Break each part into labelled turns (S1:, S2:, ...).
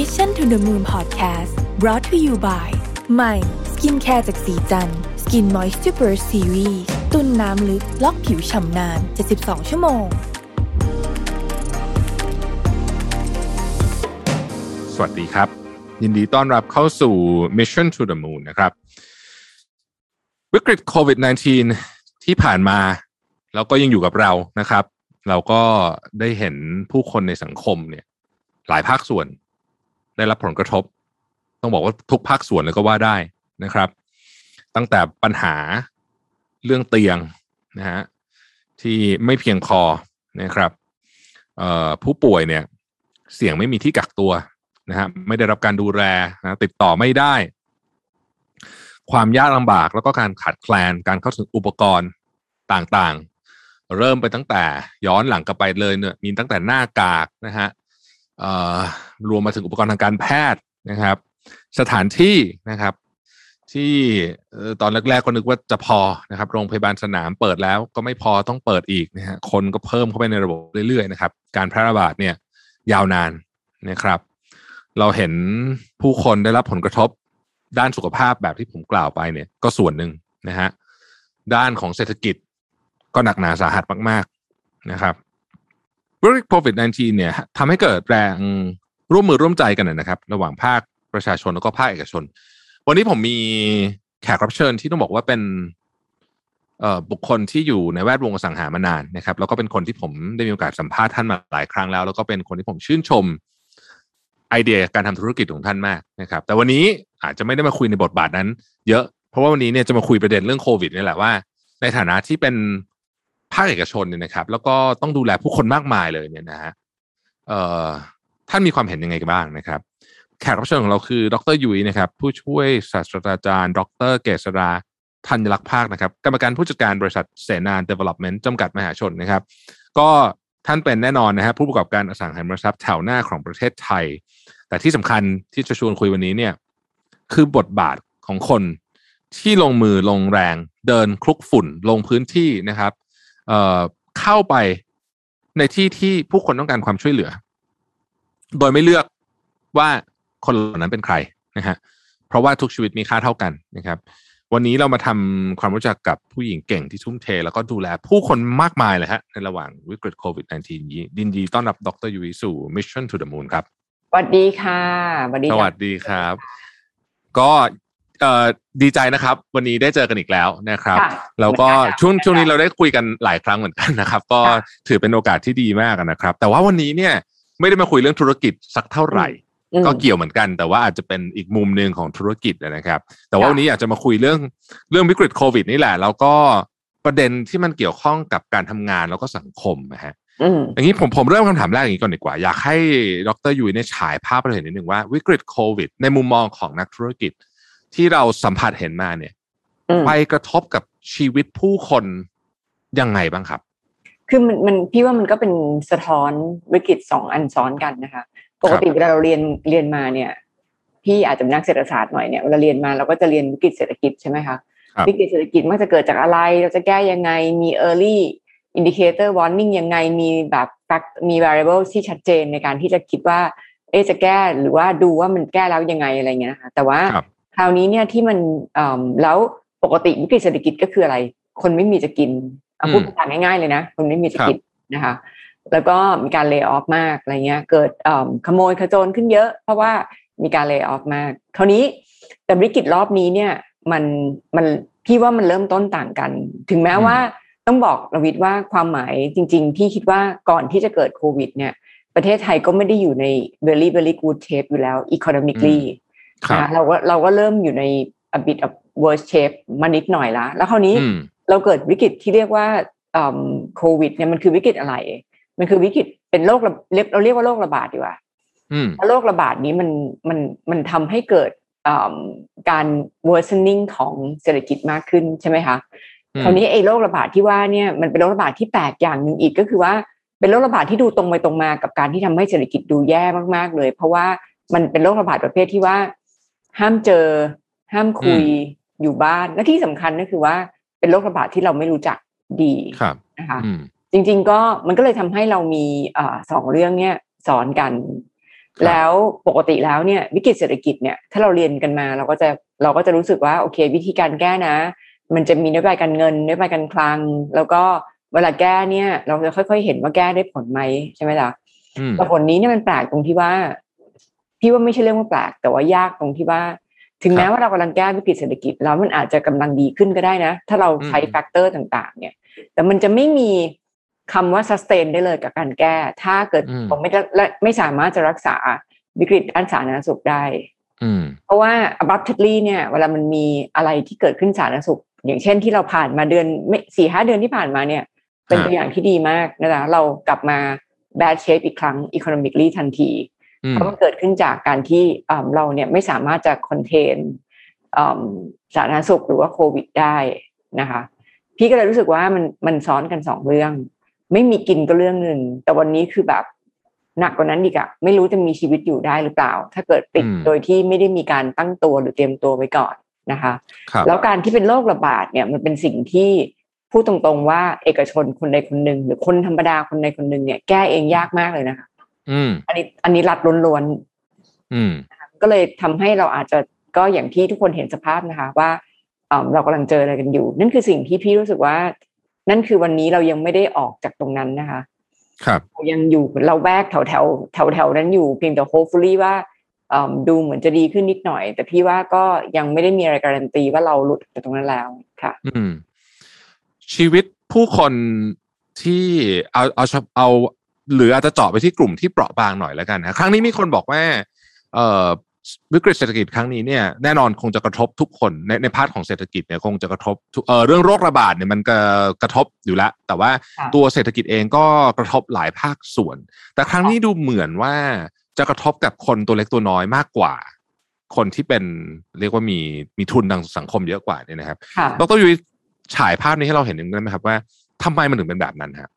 S1: Mission to the Moon Podcast brought to you by ใหม่สกินแคร์จากศรีจันทร์ Skin Moist Super Series ตุนน้ำลึกล็อกผิวฉ่ำนาน 72 ชั่วโมง
S2: สวัสดีครับ ยินดีต้อนรับเข้าสู่ Mission to the Moon นะครับ วิกฤตโควิด -19 ที่ผ่านมาแล้วก็ยังอยู่กับเรานะครับ เราก็ได้เห็นผู้คนในสังคมเนี่ยหลายภาคส่วน ได้รับผลกระทบ ต้องบอกว่าทุกภาคส่วนเลยก็ว่าได้นะครับ ตั้งแต่ปัญหาเรื่องเตียงนะฮะที่ไม่เพียงพอนะครับผู้ป่วยเนี่ยเสี่ยงไม่มีที่กักตัวนะฮะไม่ได้รับการดูแลนะติดต่อไม่ได้ ความยากลำบากแล้วก็การขาดแคลนการเข้าถึงอุปกรณ์ต่างๆ เริ่มไปตั้งแต่ย้อนหลังกลับไปเลยเนี่ยมีตั้งแต่หน้ากากนะฮะรวมมาถึงอุปกรณ์ทางการแพทย์นะครับ สถานที่นะครับ ที่ตอนแรกๆก็นึกว่าจะพอนะครับ โรงพยาบาลสนามเปิดแล้วก็ไม่พอต้องเปิดอีกนะฮะคนก็เพิ่มเข้าไปในระบบเรื่อยๆนะครับ การแพร่ระบาดเนี่ยยาวนานนะครับ เราเห็นผู้คนได้รับผลกระทบด้านสุขภาพแบบที่ผมกล่าวไปเนี่ยก็ส่วนหนึ่งนะฮะด้านของเศรษฐกิจก็หนักหนาสาหัสมาก ๆนะครับวิกฤตโควิด -19 เนี่ยทำให้เกิดแรง ร่วมมือร่วมใจกันนะครับ ระหว่างภาคประชาชนแล้วก็ภาคเอกชน วันนี้ผมมีแขกรับเชิญที่ต้องบอกว่าเป็นบุคคลที่อยู่ในแวดวงอสังหามานานนะครับ แล้วก็เป็นคนที่ผมได้มีโอกาสสัมภาษณ์ท่านมาหลายครั้งแล้ว แล้วก็เป็นคนที่ผมชื่นชมไอเดียการทำธุรกิจของท่านมากนะครับ แต่วันนี้อาจจะไม่ได้มาคุยในบทบาทนั้น เยอะเพราะว่าวันนี้เนี่ยจะมาคุยประเด็นเรื่องโควิดนี่แหละว่า ในฐานะที่เป็นภาคเอกชนเนี่ยนะครับ แล้วก็ต้องดูแลผู้คนมากมายเลยเนี่ยนะฮะเอ่อ ท่านมีความเห็นยังไงกันบ้างนะครับ แขกรับเชิญของเราคือ ดรยุ้ยนะครับ ผู้ช่วยศาสตราจารย์ ดรเกษราธัญลักษ์ภาคนะครับ กรรมการผู้จัดการบริษัทเสนาเดเวล็อปเมนต์จำกัดมหาชนนะครับ ก็ท่านเป็นแน่นอนนะฮะผู้ประกอบการอสังหาริมทรัพย์แถวหน้าของประเทศไทย แต่ที่สำคัญที่จะชวนคุยวันนี้เนี่ยคือบทบาทของคนที่ลงมือลงแรง เดินคลุกฝุ่นลงพื้นที่นะครับเเข้าไปในที่ที่ผู้คนต้องการความช่วยเหลือ โดยไม่เลือกว่าคนเหล่านั้นเป็นใครนะฮะเพราะว่าทุกชีวิตมีค่าเท่ากันนะครับ วันนี้เรามาทำความรู้จักกับผู้หญิงเก่งที่ทุ่มเท แล้วก็ดูแลผู้คนมากมายเลยฮะในระหว่างวิกฤตโควิด -19 นี้ดินดีต้อนรับดรยูวิสู่ Mission to the Moon ครับ
S3: สวัสดีค่ะสวัสดี
S2: สวัสดีครับ ก็เอ่อดีใจนะครับ วันนี้ได้เจอกันอีกแล้วนะครับแล้วก็ช่วงช่วงนี้เราได้คุยกันหลายครั้งเหมือนกันนะครับ ก็ถือเป็นโอกาสที่ดีมากนะครับ แต่ว่าวันนี้เนี่ย ไม่ได้มาคุยเรื่องธุรกิจสักเท่าไหร่ ก็เกี่ยวเหมือนกัน แต่ว่าอาจจะเป็นอีกมุมหนึ่งของธุรกิจนะครับ แต่ว่าวันนี้อยากจะมาคุยเรื่องเรื่องวิกฤตโควิดนี่แหละ แล้วก็ประเด็นที่มันเกี่ยวข้องกับการทำงานแล้วก็สังคมนะฮะอย่างนี้ผมผมเริ่มคำถามแรกอย่างนี้ก่อนดีกว่า อยากให้ดรยุ้ยเนี่ยฉายภาพเราเห็นนิดหนึ่งว่าวิกฤตโควิด ในมุมมองของนักธุรกิจที่เราสัมผัสเห็นมาเนี่ย ไปกระทบกับชีวิตผู้คนยังไงบ้างครับ
S3: คือมันมันพี่ว่ามันก็เป็นสะท้อนวิกฤตสองอันซ้อนกันนะคะปกติเวลาเราเรียนเรียนมาเนี่ย พี่อาจจะเป็นนักเศรษฐศาสตร์หน่อยเนี่ยเวลาเรียนมาเราก็จะเรียนวิกฤตเศรษฐกิจใช่ไหมคะวิกฤตเศรษฐกิจมันจะเกิดจากอะไร เราจะแก้ยังไงมี early indicator warning ยังไงมีแบบมี variable ที่ชัดเจนในการที่จะคิดว่า เอ๊จะแก้หรือว่าดูว่ามันแก้แล้วยังไงอะไรเงี้ยนะคะแต่ว่าคราวนี้เนี่ยที่มันแล้วปกติวิกฤตเศรษฐกิจก็คืออะไร คนไม่มีจะกินเอา พูดภาษาง่ายๆเลยนะคนไม่มีจะกินนะคะ แล้วก็มีการเลิกออฟมากอะไรเงี้ย เกิดขโมยขโจรขึ้นเยอะ เพราะว่ามีการเลิกออฟมากคราวนี้แต่วิกฤตรอบนี้เนี่ยมันมันพี่ว่ามันเริ่มต้นต่างกัน ถึงแม้ว่าต้องบอกรวิทย์ว่าความหมายจริง ๆ พี่คิดว่าก่อนที่จะเกิดโควิด เนี่ย ประเทศไทยก็ไม่ได้อยู่ใน very very good shape อยู่แล้ว economically นะเราก็เราก็เริ่มอยู่ใน a bit of worst shape มานิดหน่อยละแล้วคราวนี้ เราเกิดวิกฤตที่เรียกว่าโควิดเนี่ยมันคือวิกฤตอะไร มันคือวิกฤตเป็นโรคเราเรียกว่าโรคระบาดดีกว่าโรคระบาดนี้มันมันมันทำให้เกิดการ worsening ของเศรษฐกิจมากขึ้นใช่ไหมคะคราวนี้ไอ้โรคระบาดที่ว่าเนี่ยมันเป็นโรคระบาดที่แปลกอย่างหนึ่งอีกก็คือว่าเป็นโรคระบาดที่ดูตรงไปตรงมากับการที่ทำให้เศรษฐกิจดูแย่มากๆเลย เพราะว่ามันเป็นโรคระบาดประเภทที่ว่า ห้ามเจอ ห้ามคุยอยู่บ้านและที่สำคัญก็คือว่า เป็นโรคระบาดที่เราไม่รู้จักดีนะคะจริง ๆ ก็มันก็เลยทำให้เรามีอสองเรื่องเนี้ยสอนกัน แล้วปกติแล้วเนี่ยวิกฤตเศรษฐกิจเนี่ยถ้าเราเรียนกันมาเราก็จะเราก็จะรู้สึกว่าโอเค วิธีการแก้นะ มันจะมีนโยบายการเงินนโยบายการคลัง แล้วก็เวลาแก้เนี่ย เราจะค่อย ๆ เห็นว่าแก้ได้ผลไหมใช่ไหมล่ะ
S2: อืม
S3: แต่ผลนี้เนี่ยมันแปลกตรงที่ว่าพี่ว่าไม่ใช่เรื่องว่าแปลก แต่ว่ายากตรงที่ว่า ถึงแม้ว่าเรากำลังแก้วิกฤตเศรษฐกิจ แล้วมันอาจจะกำลังดีขึ้นก็ได้นะ ถ้าเราใช้ factor ต่าง ๆ เนี่ย แต่มันจะไม่มีคำว่า sustain ได้เลยกับการแก้ ถ้าเกิดผมไม่ได้และไม่สามารถจะรักษาวิกฤตด้านสาธารณสุขได้
S2: อืม
S3: เพราะว่า abruptly เนี่ย เวลามันมีอะไรที่เกิดขึ้นสาธารณสุข อย่างเช่นที่เราผ่านมาเดือนไม่สี่ห้าเดือนที่ผ่านมาเนี่ย เป็นตัวอย่างที่ดีมากนะคะเรากลับมา bad shape อีกครั้ง economically ทันที
S2: อืม
S3: เพราะมันเกิดขึ้นจากการที่อ่าเราเนี่ยไม่สามารถจะคอนเทนสาธารณสุขหรือว่าโควิดได้นะคะ พี่ก็เลยรู้สึกว่ามันมันซ้อนกันสองเรื่อง ไม่มีกินก็เรื่องหนึ่งแต่วันนี้คือแบบหนักกว่านั้นอีกอะไม่รู้จะมีชีวิตอยู่ได้หรือเปล่า ถ้าเกิดติด
S2: อืม
S3: โดยที่ไม่ได้มีการตั้งตัวหรือเตรียมตัวไว้ก่อนนะคะ
S2: ครับ
S3: แล้วการที่เป็นโรคระบาดเนี่ยมันเป็นสิ่งที่พูดตรงๆว่าเอกชนคนใดคนหนึ่งหรือคนธรรมดาคนใดคนหนึ่งเนี่ยแก้เองยากมากเลยนะคะ
S2: อืม
S3: อันนี้อันนี้รัดล้วน
S2: อืม
S3: ๆก็เลยทำให้เราอาจจะก็อย่างที่ทุกคนเห็นสภาพนะคะ ว่าเอ่อเรากำลังเจออะไรกันอยู่ นั่นคือสิ่งที่พี่รู้สึกว่า นั่นคือวันนี้เรายังไม่ได้ออกจากตรงนั้นนะคะ
S2: ครับ
S3: เรายังอยู่เราแวกแถวแถวแถวแถวๆนั้นอยู่เพียงแต่ hopefully ว่าเอิ่มดูเหมือนจะดีขึ้นนิดหน่อย แต่พี่ว่าก็ยังไม่ได้มีอะไรการันตีว่าเราหลุดจากตรงนั้นแล้วค่ะ
S2: อืม ชีวิตผู้คนที่เอาเอาเอาเอา หรืออาจจะเจาะไปที่กลุ่มที่เปราะบางหน่อยแล้วกันนะครั้งนี้มีคนบอกว่าเอ่อวิกฤตเศรษฐกิจครั้งนี้เนี่ยแน่นอนคงจะกระทบทุกคนในใน part ของเศรษฐกิจเนี่ยคงจะกระทบทุกเอ่อเรื่องโรคระบาดเนี่ยมันก็กระทบอยู่แล้ว แต่ว่า
S3: ค่ะ
S2: ตัวเศรษฐกิจเองก็กระทบหลายภาคส่วน แต่ครั้งนี้ดูเหมือนว่าจะกระทบกับคนตัวเล็กตัวน้อยมากกว่า คนที่เป็นเรียกว่ามีมีทุนทางสังคมเยอะกว่าเนี่ยนะครับ
S3: ค่ะ
S2: ดรยุ้ยฉายภาพนี้ให้เราเห็นหนึ่งได้ไหมครับว่าทำไมมันถึงเป็นแบบนั้นฮะ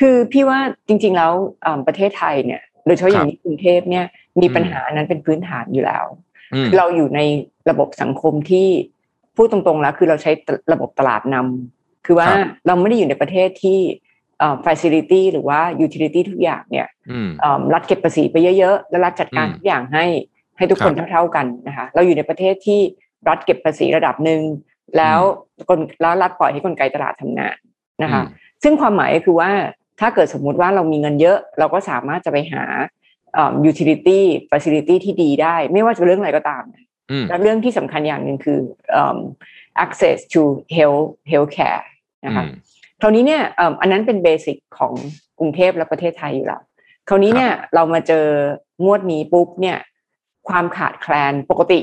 S3: คือพี่ว่าจริง ๆ แล้วเอิ่มประเทศไทยเนี่ยโดยเฉพาะอย่างนี้กรุงเทพเนี่ยมีปัญหานั้นเป็นพื้นฐานอยู่แล้ว
S2: อืม
S3: เราอยู่ในระบบสังคมที่พูดตรงๆแล้วคือเราใช้ระบบตลาดนำคือว่า
S2: ครับ
S3: เราไม่ได้อยู่ในประเทศที่เอ่อ facility หรือว่า utility ทุกอย่างเนี่ย
S2: อืม
S3: เอิ่มรัฐเก็บภาษีไปเยอะๆ แล้วรัฐจัดการ
S2: อืม
S3: ทุกอย่างให้ให้ทุกคน
S2: ครับ
S3: เท่าๆกันนะคะเราอยู่ในประเทศที่รัฐเก็บภาษีระดับหนึ่งแล้วกลแล้วรัฐปล่อยให้กลไกตลาดทำงานนะคะ
S2: อืม
S3: ซึ่งความหมายก็คือว่า ถ้าเกิดสมมุติว่าเรามีเงินเยอะ เราก็สามารถจะไปหาเอ่อ utility facility ที่ดีได้ ไม่ว่าจะเรื่องอะไรก็ตาม
S2: อืม
S3: และเรื่องที่สำคัญอย่างหนึ่งคือเอิ่ม access to health healthcare นะคะ
S2: อืม
S3: คราวนี้เนี่ยเอิ่มอันนั้นเป็นเบสิกของกรุงเทพและประเทศไทยอยู่แล้วคราวนี้เนี่ยเรามาเจองวดนี้ปุ๊บเนี่ย ความขาดแคลนปกติ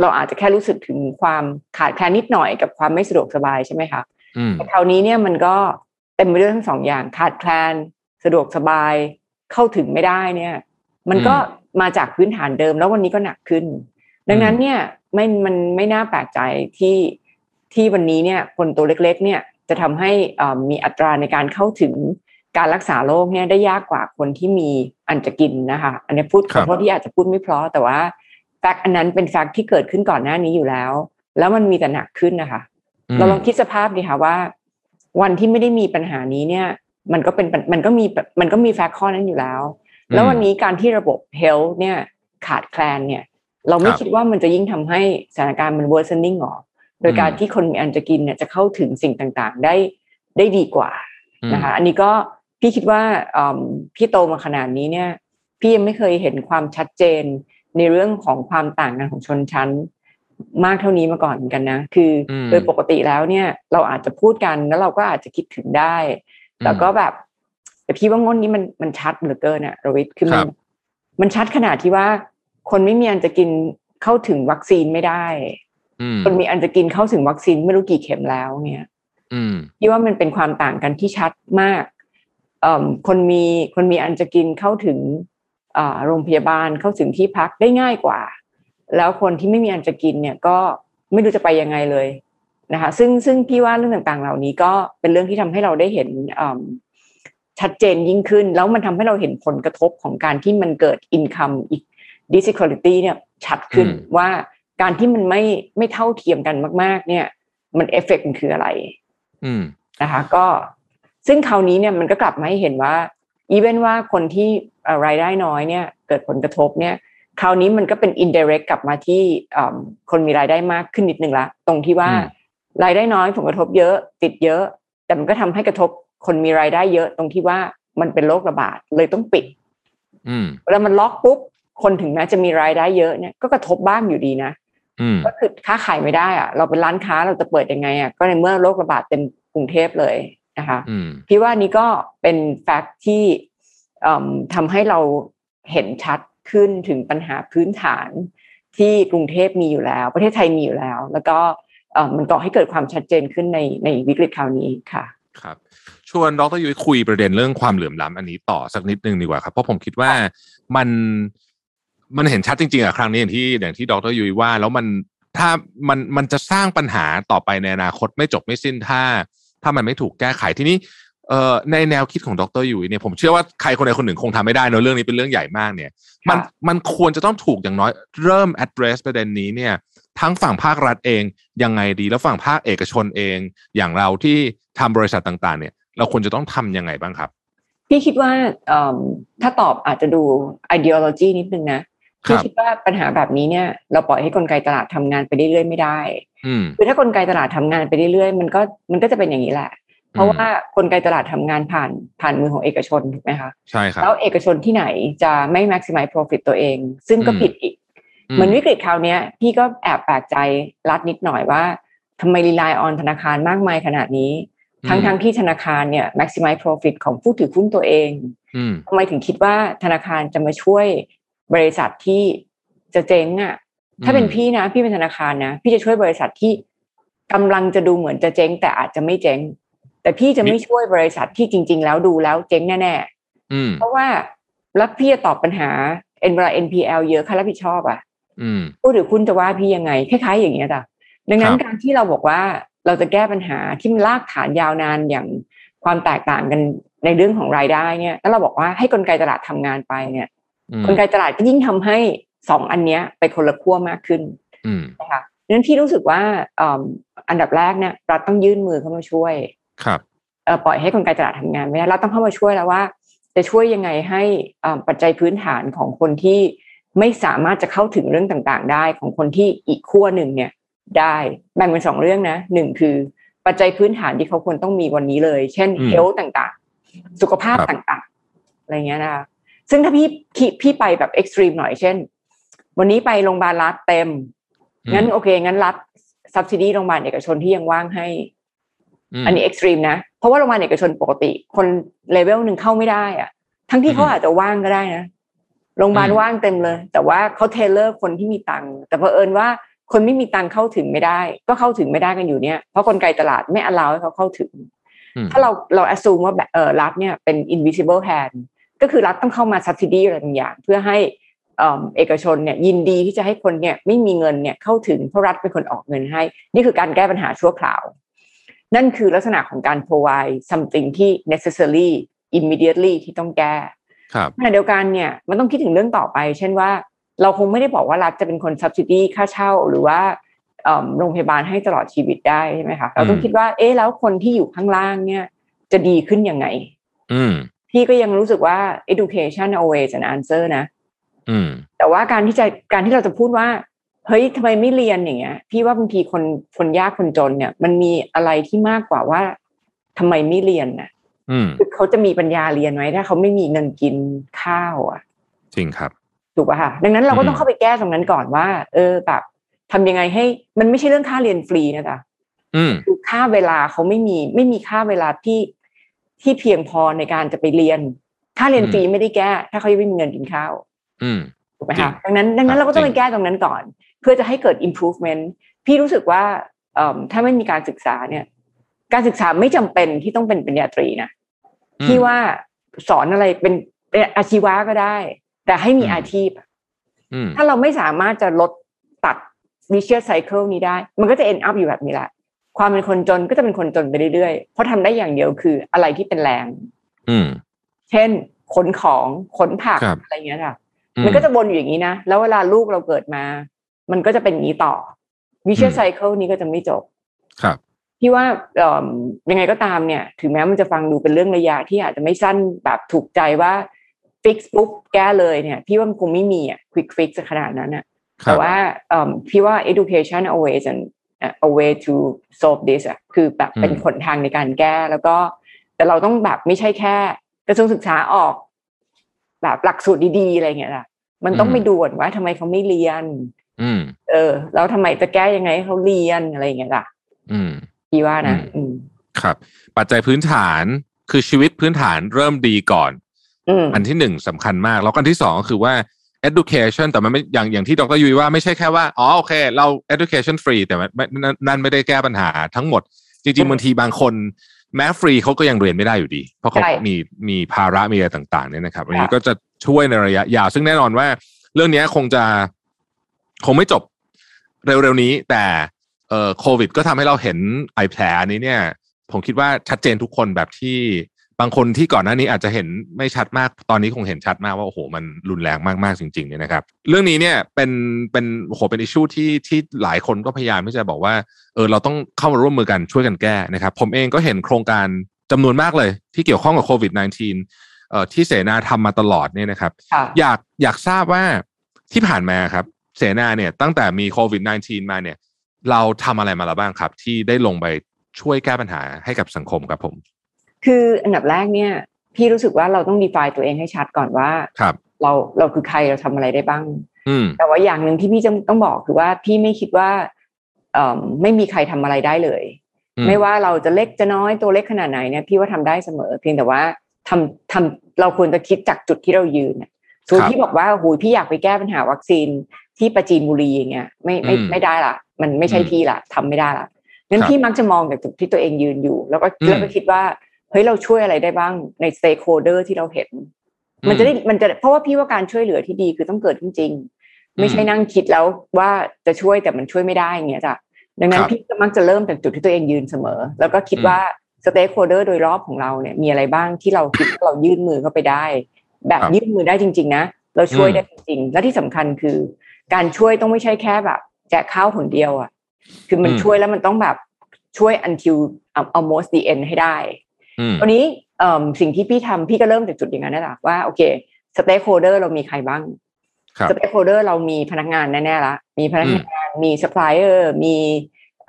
S3: เราอาจจะแค่รู้สึกถึงความขาดแคลนนิดหน่อยกับความไม่สะดวกสบายใช่ไหมคะ
S2: อืม
S3: แต่คราวนี้เนี่ยมันก็ เต็มไปด้วยทั้งสองอย่างขาดแคลนสะดวกสบายเข้าถึงไม่ได้เนี่ย มันก็มาจากพื้นฐานเดิมแล้ววันนี้ก็หนักขึ้น ดังนั้นเนี่ยไม่มันไม่น่าแปลกใจที่ที่วันนี้เนี่ยคนตัวเล็ก ๆ เนี่ยจะทำให้อ่ามีอัตราในการเข้าถึงการรักษาโรคเนี่ยได้ยากกว่าคนที่มีอันจะกินนะคะ อันนี้พูดข
S2: ครั
S3: อบโทษที่อาจจะพูดไม่เพราะแต่ว่าแฟกต์อันนั้นเป็นแฟกต์ที่เกิดขึ้นก่อนหน้านี้อยู่แล้ว แล้วมันมีแต่หนักขึ้นนะคะ เราลองคิดสภาพดีค่ะว่า วันที่ไม่ได้มีปัญหานี้เนี่ย มันก็เป็นมันก็มีมันก็มีแฟกต์ข้อนั้นอยู่แล้ว แล้ววันนี้การที่ระบบ health เนี่ยขาดแคลนเนี่ย เราไม่
S2: ครับ
S3: คิดว่ามันจะยิ่งทำให้สถานการณ์มัน worsening หรอโดยการ
S2: อืม
S3: ที่คนมีอันจะกินเนี่ยจะเข้าถึงสิ่งต่างๆได้ได้ดีกว่า
S2: อืม
S3: นะคะอันนี้ก็พี่คิดว่าอืมพี่โตมาขนาดนี้เนี่ย พี่ยังไม่เคยเห็นความชัดเจนในเรื่องของความต่างกันของชนชั้น มากเท่านี้มาก่อนเหมือนกันนะ คืออ
S2: ม
S3: โดยปกติแล้วเนี่ย เราอาจจะพูดกันแล้วเราก็อาจจะคิดถึงได้ แต่ก็แบบ แต่พี่ว่างนนี้มันมันชัดเหลือเกินอะรวิทย์คือมัน
S2: ครับ
S3: มันชัดขนาดที่ว่า คนไม่มีอันจะกินเข้าถึงวัคซีนไม่ได้
S2: อืม
S3: คนมีอันจะกินเข้าถึงวัคซีนไม่รู้กี่เข็มแล้วเนี่ย
S2: อืม
S3: พี่ว่ามันเป็นความต่างกันที่ชัดมากเอ่อคนมีคนมีอันจะกินเข้าถึงอ่าโรงพยาบาลเข้าถึงที่พักได้ง่ายกว่า แล้วคนที่ไม่มีอันจะกินเนี่ยก็ไม่รู้จะไปยังไงเลยนะคะ ซึ่งซึ่งพี่ว่าเรื่องต่างๆ เหล่านี้ก็เป็นเรื่องที่ทำให้เราได้เห็นอืมชัดเจนยิ่งขึ้น แล้วมันทำให้เราเห็นผลกระทบของการที่มันเกิด income inequality เนี่ยชัดขึ้น
S2: อืม
S3: ว่าการที่มันไม่ไม่เท่าเทียมกันมาก ๆ เนี่ย มันเอฟเฟกต์มันคืออะไร
S2: อืม
S3: นะคะ ก็ซึ่งคราวนี้เนี่ยมันก็กลับมาให้เห็นว่า even ว่าคนที่เอ่อรายได้น้อยเนี่ย เกิดผลกระทบเนี่ย คราวนี้มันก็เป็น indirect กลับมาที่คนมีรายได้มากขึ้นนิดนึงละตรงที่ว่ารายได้น้อยผลกระทบเยอะติดเยอะ แต่มันก็ทำให้กระทบคนมีรายได้เยอะตรงที่ว่ามันเป็นโรคระบาดเลยต้องปิดเวลามันล็อกปุ๊บคนถึงแม้จะมีรายได้เยอะเนี่ยก็กระทบบ้างอยู่ดีนะก็คือค้าขายไม่ได้อะเราเป็นร้านค้าเราจะเปิดยังไงอะก็ในเมื่อโรคระบาดเต็มกรุงเทพเลยนะคะพี่ว่านี้ก็เป็นแฟกต์ที่ทำให้เราเห็นชัด ขึ้นถึงปัญหาพื้นฐานที่กรุงเทพมีอยู่แล้ว ประเทศไทยมีอยู่แล้ว แล้วก็มันก่อให้เกิดความชัดเจนขึ้นในในวิกฤตคราวนี้ค่ะ
S2: ครับชวนดรยุ้ยคุยประเด็นเรื่องความเหลื่อมล้ำอันนี้ต่อสักนิดนึงดีกว่าครับ เพราะผมคิดว่ามันมันเห็นชัดจริงๆอะครั้งนี้อย่างที่อย่างที่ดรยุ้ยว่า แล้วมันถ้ามันมันจะสร้างปัญหาต่อไปในอนาคตไม่จบไม่สิ้นถ้า ถ้ามันไม่ถูกแก้ไขที่นี้ ในแนวคิดของดรยุ้ยเนี่ยผมเชื่อว่าใครคนใดคนหนึ่งคงทำไม่ได้เนอะเรื่องนี้เป็นเรื่องใหญ่มากเนี่ย มันมันควรจะต้องถูกอย่างน้อยเริ่ม address ประเด็นนี้เนี่ย ทั้งฝั่งภาครัฐเองยังไงดีแล้วฝั่งภาคเอกชนเอง อย่างเราที่ทำบริษัทต่างๆ เนี่ย เราควรจะต้องทํำยังไงบ้างครับ
S3: พี่คิดว่าถ้าตอบอาจจะดู ideology นิดนึงนะพี่คิดว่าปัญหาแบบนี้เนี่ย เราปล่อยให้กลไกตลาดทำงานไปเรื่อยๆไม่ได้คือถ้ากลไกตลาดทำงานไปเรื่อยๆมันก็มันก็จะเป็นอย่างนี้แหละ เพราะว่ากลไกตลาดทำงานผ่านผ่านมือของเอกชนถูกไหมคะ
S2: ใช่ครับ
S3: แล้วเอกชนที่ไหนจะไม่ maximize profit ตัวเอง ซึ่งก็ผิดอีก เหมือนวิกฤตคราวนี้พี่ก็แอบแปลกใจรัดนิดหน่อยว่าทำไมรีไลน์ออนธนาคารมากมายขนาดนี้ ทั้งทั้งที่ธนาคารเนี่ย maximize profit ของผู้ถือหุ้นตัวเองทำไมถึงคิดว่าธนาคารจะมาช่วยบริษัทที่จะเจ๊งอะ ถ้าเป็นพี่นะ พี่เป็นธนาคารนะ พี่จะช่วยบริษัทที่กำลังจะดูเหมือนจะเจ๊ง แต่อาจจะไม่เจ๊ง แต่พี่จะไม่ช่วยบริษัทที่จริง ๆ แล้วดูแล้วเจ๊งแน่ๆเพราะว่าแล้วพี่จะตอบปัญหาเอ็นเวลา NPL เยอะค่ารับผิดชอบอะผู้ถือคุณจะว่าพี่ยังไงคล้ายๆ อย่างเงี้ยจ้ะดังนั้นการที่เราบอกว่าเราจะแก้ปัญหาที่มันลากฐานยาวนานอย่างความแตกต่างกันในเรื่องของรายได้เนี่ยแล้วเราบอกว่าให้กลไกตลาดทำงานไปเนี่ยกลไกตลาดก็ยิ่งทำให้สองอันเนี้ยไปคนละขั้วมากขึ้นนะคะดังนั้นพี่รู้สึกว่าอันดับแรกเนี่ยเราต้องยื่นมือเข้ามาช่วย
S2: ครับ
S3: ปล่อยให้กลไกตลาดทำงานไม่ได้เราต้องเข้ามาช่วยแล้วว่า จะช่วยยังไงให้ปัจจัยพื้นฐานของคนที่ไม่สามารถจะเข้าถึงเรื่องต่างๆ ได้ของคนที่อีกขั้วหนึ่งเนี่ยได้แบ่งเป็นสองเรื่องนะหนึ่งคือปัจจัยพื้นฐานที่เขาควรต้องมีวันนี้เลย เช่น health ต่างๆ สุขภาพต่างๆอะไรเงี้ยนะคะซึ่งถ้าพี่พี่ไปแบบ extreme หน่อยเช่น วันนี้ไปโรงพยาบาลรัฐเต็ม งั้นโอเค งั้นรัฐ subsidy โรงพยาบาลเอกชนที่ยังว่างให้ อันนี้ extreme นะเพราะว่าโรงพยาบาลเอกชนปกติ คนเลเวลหนึ่งเข้าไม่ได้อะทั้งที่เขาอาจจะว่างก็ได้นะโรงพยาบาลว่างเต็มเลย แต่ว่าเขา tailor คนที่มีตังค์แต่เพอเอิญว่าคนไม่มีตังค์เข้าถึงไม่ได้ ก็เข้าถึงไม่ได้กันอยู่เนี่ยเพราะกลไกตลาดไม่อลาวให้เขาเข้าถึง ถ้าเราเราแอสซูมว่าแบบเออรัฐเนี่ยเป็น invisible hand ก็คือรัฐต้องเข้ามา subsidy อะไรบางอย่าง เพื่อให้เอกชนเนี่ยยินดีที่จะให้คนเนี่ยไม่มีเงินเนี่ยเข้าถึงเพราะรัฐเป็นคนออกเงินให้ นี่คือการแก้ปัญหาชั่วคราว นั่นคือลักษณะของการ provide something ที่ necessary immediately ที่ต้องแก้
S2: ครับ
S3: ขณะเดียวกันเนี่ยมันต้องคิดถึงเรื่องต่อไป เช่นว่าเราคงไม่ได้บอกว่ารัฐจะเป็นคน subsidy ค่าเช่าหรือว่าโรงพยาบาลให้ตลอดชีวิตได้ใช่ไหมคะเราต้องคิดว่าเอ๊ะแล้วคนที่อยู่ข้างล่างเนี่ย จะดีขึ้นยังไง
S2: อืม
S3: พี่ก็ยังรู้สึกว่า education always an answer นะ
S2: อืม
S3: แต่ว่าการที่จะการที่เราจะพูดว่า เฮ้ยทำไมไม่เรียนอย่างเงี้ย พี่ว่าบางทีคนคนยากคนจนเนี่ย มันมีอะไรที่มากกว่าว่าทำไมไม่เรียนน่ะคือเขาจะมีปัญญาเรียนไหมถ้าเขาไม่มีเงินกินข้าวอะ
S2: จริงครับ
S3: ถูกป่ะคะดังนั้นเราก็ต้องเข้าไปแก้ตรงนั้นก่อนว่า เออแบบทำยังไงให้ มันไม่ใช่เรื่องค่าเรียนฟรีนะจ๊ะคือค่าเวลาเขาไม่มีไม่มีค่าเวลาที่ที่เพียงพอในการจะไปเรียน ค่าเรียนฟรีไม่ได้แก้ ถ้าเขาไม่มีเงินกินข้าวถูกไหมคะดังนั้น ดังนั้นเราก็ต้องไปแก้ตรงนั้นก่อน พื่อจะให้เกิด improvement พี่รู้สึกว่าถ้าไม่มีการศึกษาเนี่ย การศึกษาไม่จำเป็นที่ต้องเป็นปริญญาตรีนะที่ว่าสอนอะไรเป็นเป็นอาชีวะก็ได้ แต่ให้มีอาชีพถ้าเราไม่สามารถจะลดตัด vicious cycle นี้ได้ มันก็จะ end up อยู่แบบนี้แหละความเป็นคนจนก็จะเป็นคนจนไปเรื่อยๆ เพราะทำได้อย่างเดียวคืออะไรที่เป็นแรงเช่นขนของขนผักอะไรเงี้ยค่ะ มันก็จะวนอยู่อย่างนี้นะ แล้วเวลาลูกเราเกิดมา มันก็จะเป็นอย่างนี้ต่อวิเชียไซเคิลนี้ก็จะไม่จบ
S2: ครับ
S3: พี่ว่ายังไงก็ตามเนี่ย ถึงแม้มันจะฟังดูเป็นเรื่องระยะที่อาจจะไม่สั้นแบบถูกใจว่า fix ปุ๊บแก้เลยเนี่ย พี่ว่ามันคงไม่มีอะ quick fix ขนาดนั้นอะ
S2: ครั
S3: แต่ว่าเอิ่มพี่ว่า education always and a way to solve this อะคือแบบเป็น
S2: อืม
S3: หนทางในการแก้แล้วก็ แต่เราต้องแบบไม่ใช่แค่กระทรวงศึกษาออก แบบหลักสูตรดีๆ อะไรเงี้ยล่ะมันต้องไปดูก่อนว่าทำไมเขาไม่เรียน
S2: อืม
S3: เออ แล้วทำไมจะแก้ยังไงให้เขาเรียนอะไรอย่างเงี้ยล่ะ
S2: อืม
S3: พี่ว่านะ
S2: อืม
S3: อืม
S2: ครับ ปัจจัยพื้นฐานคือชีวิตพื้นฐานเริ่มดีก่อน
S3: อืม
S2: อันที่หนึ่งสำคัญมาก แล้วก็อันที่สองก็คือว่า education แต่มันไม่อย่างอย่างที่ดรยุ้ยว่าไม่ใช่แค่ว่า อ๋อโอเค เรา education free แต่มันไม่นั่นนั่นไม่ได้แก้ปัญหาทั้งหมด จริงๆบางทีบางคนแม้ฟรีเขาก็ยังเรียนไม่ได้อยู่ดี เพราะเขา
S3: ใช่
S2: มีมีภาระมีอะไรต่างๆเนี่ยนะครับอันนี้
S3: ค่ะ
S2: ก็จะช่วยในระยะยาว ซึ่งแน่นอนว่า เรื่องนี้คงจะ คงไม่จบเร็วๆนี้ แต่เอ่อโควิด ก็ทำให้เราเห็นไอแผลอันนี้เนี่ย ผมคิดว่าชัดเจนทุกคนแบบที่บางคนที่ก่อนหน้านี้อาจจะเห็นไม่ชัดมาก ตอนนี้คงเห็นชัดมากว่าโอ้โหมันรุนแรงมากๆจริงๆเนี่ยนะครับ เรื่องนี้เนี่ยเป็นเป็นโอ้โหเป็นอิชชูที่ที่หลายคนก็พยายามที่จะบอกว่าเออเราต้องเข้ามาร่วมมือกันช่วยกันแก้นะครับ ผมเองก็เห็นโครงการจำนวนมากเลย ที่เกี่ยวข้องกับโควิด -19 เอ่อที่เสนาทำมาตลอดเนี่ยนะครับ
S3: ค่ะ
S2: อยากอยากทราบว่าที่ผ่านมาครับ เสนาเนี่ยตั้งแต่มีโควิด -19 มาเนี่ยเราทำอะไรมาแล้วบ้างครับ ที่ได้ลงไปช่วยแก้ปัญหาให้กับสังคมครับผม
S3: คืออันดับแรกเนี่ย พี่รู้สึกว่าเราต้อง define ตัวเองให้ชัดก่อนว่า
S2: ครับ
S3: เราเราคือใครเราทำอะไรได้บ้าง
S2: อืม
S3: แต่ว่าอย่างหนึ่งที่พี่จะต้องบอกคือว่าพี่ไม่คิดว่าเอ่อไม่มีใครทำอะไรได้เลย
S2: อืม
S3: ไม่ว่าเราจะเล็กจะน้อยตัวเล็กขนาดไหนเนี่ยพี่ว่าทำได้เสมอ เพียงแต่ว่าทำทำเราควรจะคิดจากจุดที่เรายืนน่ะส่วนที่บอกว่าโอ้ยพี่อยากไปแก้ปัญหาวัคซีน ที่ประจีนบุรีอย่างเงี้ยไม่ไม่
S2: อืม
S3: ไม่ได้ละมันไม่ใช่
S2: อืม
S3: พี่ละทำไม่ได้ละงั้น
S2: ครับ
S3: พี่มักจะมองจากจุดที่ตัวเองยืนอยู่ แล้วก็
S2: อืม
S3: แล้วก็คิดว่าเฮ้ยเราช่วยอะไรได้บ้างใน stakeholder ที่เราเห็น มันจะได้มันจะเพราะว่าพี่ว่าการช่วยเหลือที่ดีคือต้องเกิดขึ้นจริงไม่ใช่นั่งคิดแล้วว่าจะช่วยแต่มันช่วยไม่ได้อย่างเงี้ยจ้ะดังนั้
S2: นครับ
S3: พี่ก็มักจะเริ่มจากจุดที่ตัวเองยืนเสมอ แล้วก็คิด
S2: อืม
S3: ว่า stakeholder โดยรอบของเราเนี่ยมีอะไรบ้างที่เราคิดว่าเรายื่นมือเข้าไปได้ แบบ
S2: ครับ
S3: ยื่นมือได้จริง ๆ นะ เราช่วย
S2: อืม
S3: ได้จริงๆและที่สำคัญคือ การช่วยต้องไม่ใช่แค่แบบ แจกข้าวผลเดียวอะ คือมันช่วยแล้วมันต้องแบบช่วย until almost the end ให้ได้
S2: อืม
S3: ตอนนี้เอิ่มสิ่งที่พี่ทำพี่ก็เริ่มจากจุดอย่างนั้นนั่นแหละว่าโอเคstakeholder เรามีใครบ้าง
S2: ครับ
S3: stakeholder เรามีพนักงานแน่ๆละมีพนักงานมีซัพพลายเออร์มี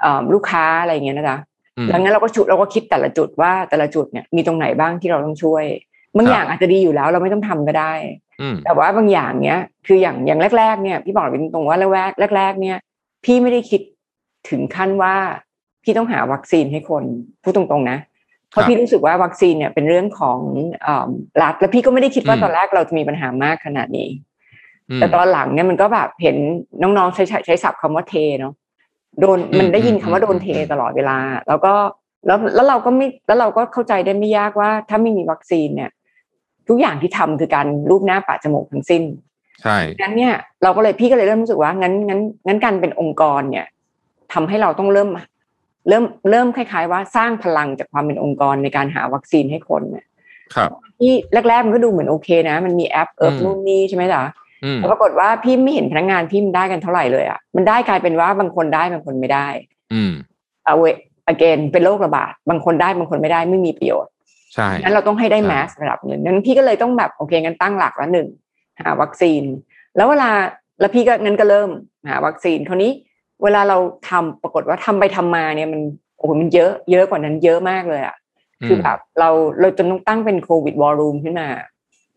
S3: เอ่อลูกค้าอะไรอย่างเงี้ยนะจ๊ะ
S2: อืม
S3: ดังนั้นเราก็ชุดเราก็คิดแต่ละจุดว่าแต่ละจุดเนี่ยมีตรงไหนบ้างที่เราต้องช่วย บาง
S2: ครับ
S3: อย่างอาจจะดีอยู่แล้วเราไม่ต้องทำก็ได้
S2: อืม
S3: แต่ว่าบางอย่างเนี้ย คืออย่างอย่างแรก ๆ เนี่ยพี่บอกเลยตรงๆว่าแรกๆแรกๆเนี่ย พี่ไม่ได้คิดถึงขั้นว่าพี่ต้องหาวัคซีนให้คนพูดตรงๆนะเพราะ
S2: ครับ
S3: พี่รู้สึกว่าวัคซีนเนี่ยเป็นเรื่องของเอ่อรัฐและพี่ก็ไม่ได้คิดว่า
S2: อืม
S3: ตอนแรกเราจะมีปัญหามากขนาดนี้
S2: ม
S3: แต่ตอนหลังเนี่ยมันก็แบบเห็นน้องๆใช้ใช้ใช้ศัพท์คำว่าเทเนาะโดน
S2: อืม
S3: มันได้ยิน
S2: อืม
S3: คำว่าโดน
S2: อืม
S3: เทตลอดเวลา แล้วก็แล้วแล้วเราก็ไม่แล้วเราก็เข้าใจได้ไม่ยากว่า ถ้าไม่มีวัคซีนเนี่ย ทุกอย่างที่ทำคือการรูปหน้าปะจมูกทั้งสิ้น
S2: ใช่
S3: งั้นเนี่ยเราก็เลยพี่ก็เลยเริ่มรู้สึกว่างั้นงั้นงั้นการเป็นองค์กรเนี่ยทำให้เราต้องเริ่ม เริ่มเริ่มคล้าย ๆ ว่าสร้างพลังจากความเป็นองค์กรในการหาวัคซีนให้คนเนี่ย
S2: ครับ
S3: ที่แรกๆมันก็ดูเหมือนโอเคนะ มันมีแอปเอิร์
S2: อืม
S3: นู่นนี่ใช่ไหมจ๊ะ
S2: อืม
S3: แต่ปรากฏว่าพี่ไม่เห็นพนักงานพี่มันได้กันเท่าไหร่เลยอะมันได้กลายเป็นว่าบางคนได้บางคนไม่ได้
S2: อืม
S3: เอาเว again เป็นโรคระบาดบางคนได้บางคนไม่ได้ไม่มีประโยชน์
S2: ใช่
S3: งั้นเราต้องให้ได้
S2: ใช่
S3: แมสระดับหนึ่งนั้นพี่ก็เลยต้องแบบโอเคงั้นตั้งหลักละหนึ่งหาวัคซีน แล้วเวลาแล้วพี่ก็งั้นก็เริ่มหาวัคซีนคราวนี้เวลาเราทำปรากฏว่าทำไปทำมาเนี่ยมันโอ้โหมันเยอะเยอะกว่านั้นเยอะมากเลยอะคือแบบเราเราจนต้องตั้งเป็นโควิดวอลลุ่มขึ้นมา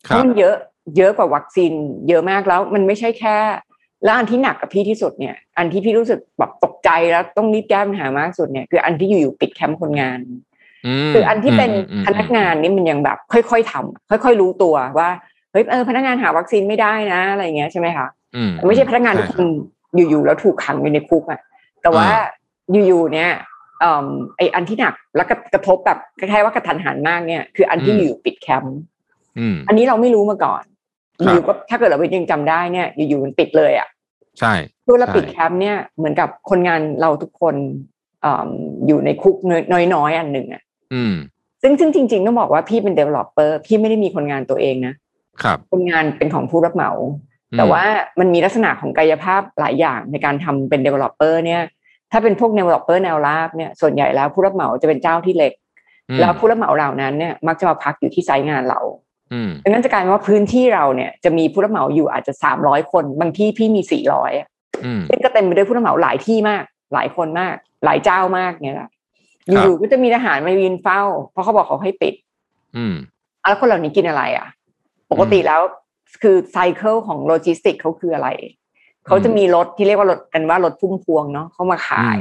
S2: ค
S3: เพ
S2: รับ
S3: ราะมันเยอะเยอะกว่าวัคซีน เยอะมากแล้วมันไม่ใช่แค่ แล้วอันที่หนักกับพี่ที่สุดเนี่ย อันที่พี่รู้สึกแบบตกใจแล้วต้องรีบแก้ปัญหามากสุดเนี่ยคืออันที่อยู่ๆปิดแคมป์คนงาน
S2: ม
S3: คืออันที่เป็น
S2: อืม
S3: พนักงานนี่มันยังแบบ ค่อยๆทำค่อย ๆ รู้ตัวว่าเฮ้ยเออพนักงานหาวัคซีนไม่ได้นะอะไรอย่างเงี้ยใช่ไหมคะ
S2: อืม
S3: ไม่ใช่พนักงานทุกคนอยู่ๆแล้วถูกขังอยู่ในคุกอะแต่ว่าอยู่ๆเนี่ยเอ่อไออันที่หนักแล้วก็กระทบแบบคล้ายๆว่ากระทันหันมากเนี่ยคืออันที่อยู่ปิดแคมป์
S2: อืม
S3: อันนี้เราไม่รู้มาก่อน
S2: ครับ
S3: อยู่ก็ถ้าเกิดเราไปยังจำได้เนี่ย อยู่ๆมันปิดเลยอะ
S2: ใช่
S3: ตัวเรา
S2: ใช่
S3: ปิดแคมป์เนี่ยเหมือนกับคนงานเราทุกคนอ่าอยู่ในคุกน้อยๆอันหนึ่งอะ
S2: อืม
S3: ซึ่งซึ่งจริงๆต้องบอกว่าพี่เป็น developer พี่ไม่ได้มีคนงานตัวเองนะครับคนงานเป็นของผู้รับเหมา
S2: อืม
S3: แต่ว่ามันมีลักษณะของกายภาพหลายอย่างในการทำเป็น developer เนี่ย ถ้าเป็นพวก developer แนวราบเนี่ยส่วนใหญ่แล้วผู้รับเหมาจะเป็นเจ้าที่เล็ก
S2: อืม
S3: แล้วผู้รับเหมาเหล่านั้นเนี่ยมักจะมาพักอยู่ที่ไซต์งานเรา
S2: อืม
S3: ดังนั้นจะกลายเป็นว่าพื้นที่เราเนี่ยจะมีผู้รับเหมาอยู่อาจจะสามร้อยคนบางที่พี่มีสี่ร้อย
S2: อืม
S3: ซึ่งก็เต็มไปด้วยผู้รับเหมาหลายที่มาก หลายคนมาก หลายเจ้ามากเนี่ยแหละ
S2: ครั
S3: อบยู่ๆก็จะมีทหารมายืนเฝ้า เพราะเขาบอกเขาให้ปิด
S2: อืม
S3: อะแล้วคนเหล่านี้กินอะไร อะ ปกติแล้วคือไซเคิลของโลจิสติกเขาคืออะไร เขาจะมีรถที่เรียกว่ารถกันว่ารถพุ่มพวงเนาะเขามาขาย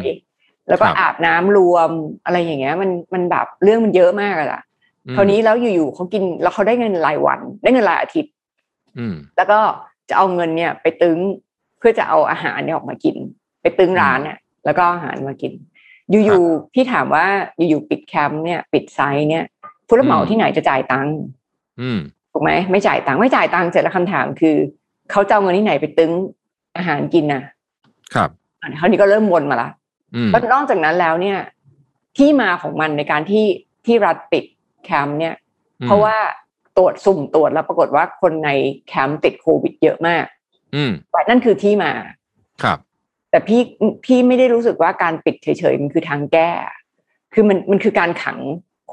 S3: แล้วก็
S2: ครับ
S3: อาบน้ำรวมอะไรอย่างเงี้ย มันมันแบบเรื่องมันเยอะมากอะล่ะ
S2: อืม
S3: คราวนี้แล้วอยู่ๆเขากินแล้วเขาได้เงินรายวัน ได้เงินรายอาทิตย์
S2: อืม
S3: แล้วก็จะเอาเงินเนี่ย ไปตึงเพื่อจะเอาอาหารเนี่ยออกมากิน ไปตึงร้านเนี่ยแล้วก็เอาอาหารมากิน อยู่ๆพี่ถามว่าอยู่ๆปิดแคมป์เนี่ย ปิดไซต์เนี่ยผู้รับเหมา
S2: อืม
S3: ที่ไหนจะจ่ายตังค์
S2: อืม
S3: ถูกไหมไม่จ่ายตังค์ไม่จ่ายตังค์เสร็จแล้วคำถามคือเขาจะเอาเงินที่ไหนไปตึงอาหารกินน่ะ
S2: ครับ
S3: อันคราวนี้ก็เริ่มวนมาละ
S2: อืม
S3: แล้วนอกจากนั้นแล้วเนี่ย ที่มาของมันในการที่ที่รัฐปิดแคมป์เนี่ย เพราะว่าตรวจสุ่มตรวจแล้วปรากฏว่าคนในแคมป์ติดโควิดเยอะมาก
S2: อืม
S3: นั่นคือที่มา
S2: ครับ
S3: แต่พี่พี่ไม่ได้รู้สึกว่าการปิดเฉยๆมันคือทางแก้ คือมันมันคือการขัง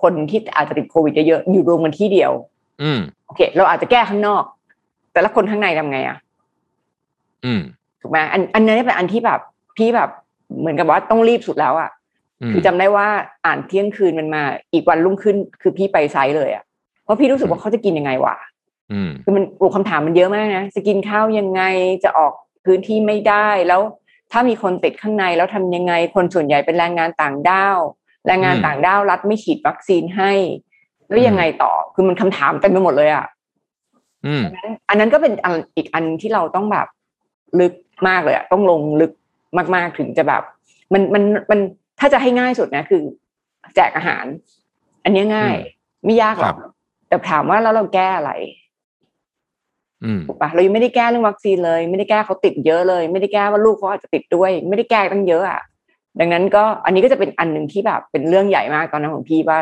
S3: คนที่อาจจะติดโควิดเยอะๆอยู่รวมกันที่เดียว
S2: อืม
S3: โอเค เราอาจจะแก้ข้างนอก แต่ละคนข้างในทำไงอะ
S2: อืม
S3: ถูกไหมอันอันนี้เป็นอันที่แบบพี่แบบเหมือนกับว่าต้องรีบสุดแล้วอะ
S2: อืม
S3: คือจำได้ว่าอ่านเที่ยงคืนมันมา อีกวันรุ่งขึ้น คือพี่ไปไซต์เลยอะเพราะพี่รู้สึกว่าเขาจะกินยังไงวะ
S2: อืม
S3: คือมันโอ้คำถามมันเยอะมากนะจะกินข้าวยังไงจะออกพื้นที่ไม่ได้แล้ว ถ้ามีคนติดข้างในแล้วทำยังไง คนส่วนใหญ่เป็นแรงงานต่างด้าว แรงงาน
S2: อืม
S3: ต่างด้าวรัฐไม่ฉีดวัคซีนให้ แล้วยังไงต่อคือมันคำถามเต็มไปหมดเลยอะ
S2: อืม
S3: อันนั้นอันนั้นก็เป็นอันอีกอันที่เราต้องแบบลึกมากเลยอะต้องลงลึกมากๆถึงจะแบบ มันมันมันถ้าจะให้ง่ายสุดนะคือ แจกอาหาร อันเนี้ยง่าย ไม่ยากหรอกแต่ถามว่าแล้วเราแก้อะไร
S2: อืม
S3: ถูกปะเรายังไม่ได้แก้เรื่องวัคซีนเลย ไม่ได้แก้เขาติดเยอะเลย ไม่ได้แก้ว่าลูกเขาอาจจะติดด้วย ไม่ได้แก้ตั้งเยอะอะดังนั้นก็อันนี้ก็จะเป็นอันหนึ่งที่แบบเป็นเรื่องใหญ่มากตอนนั้นของพี่ว่า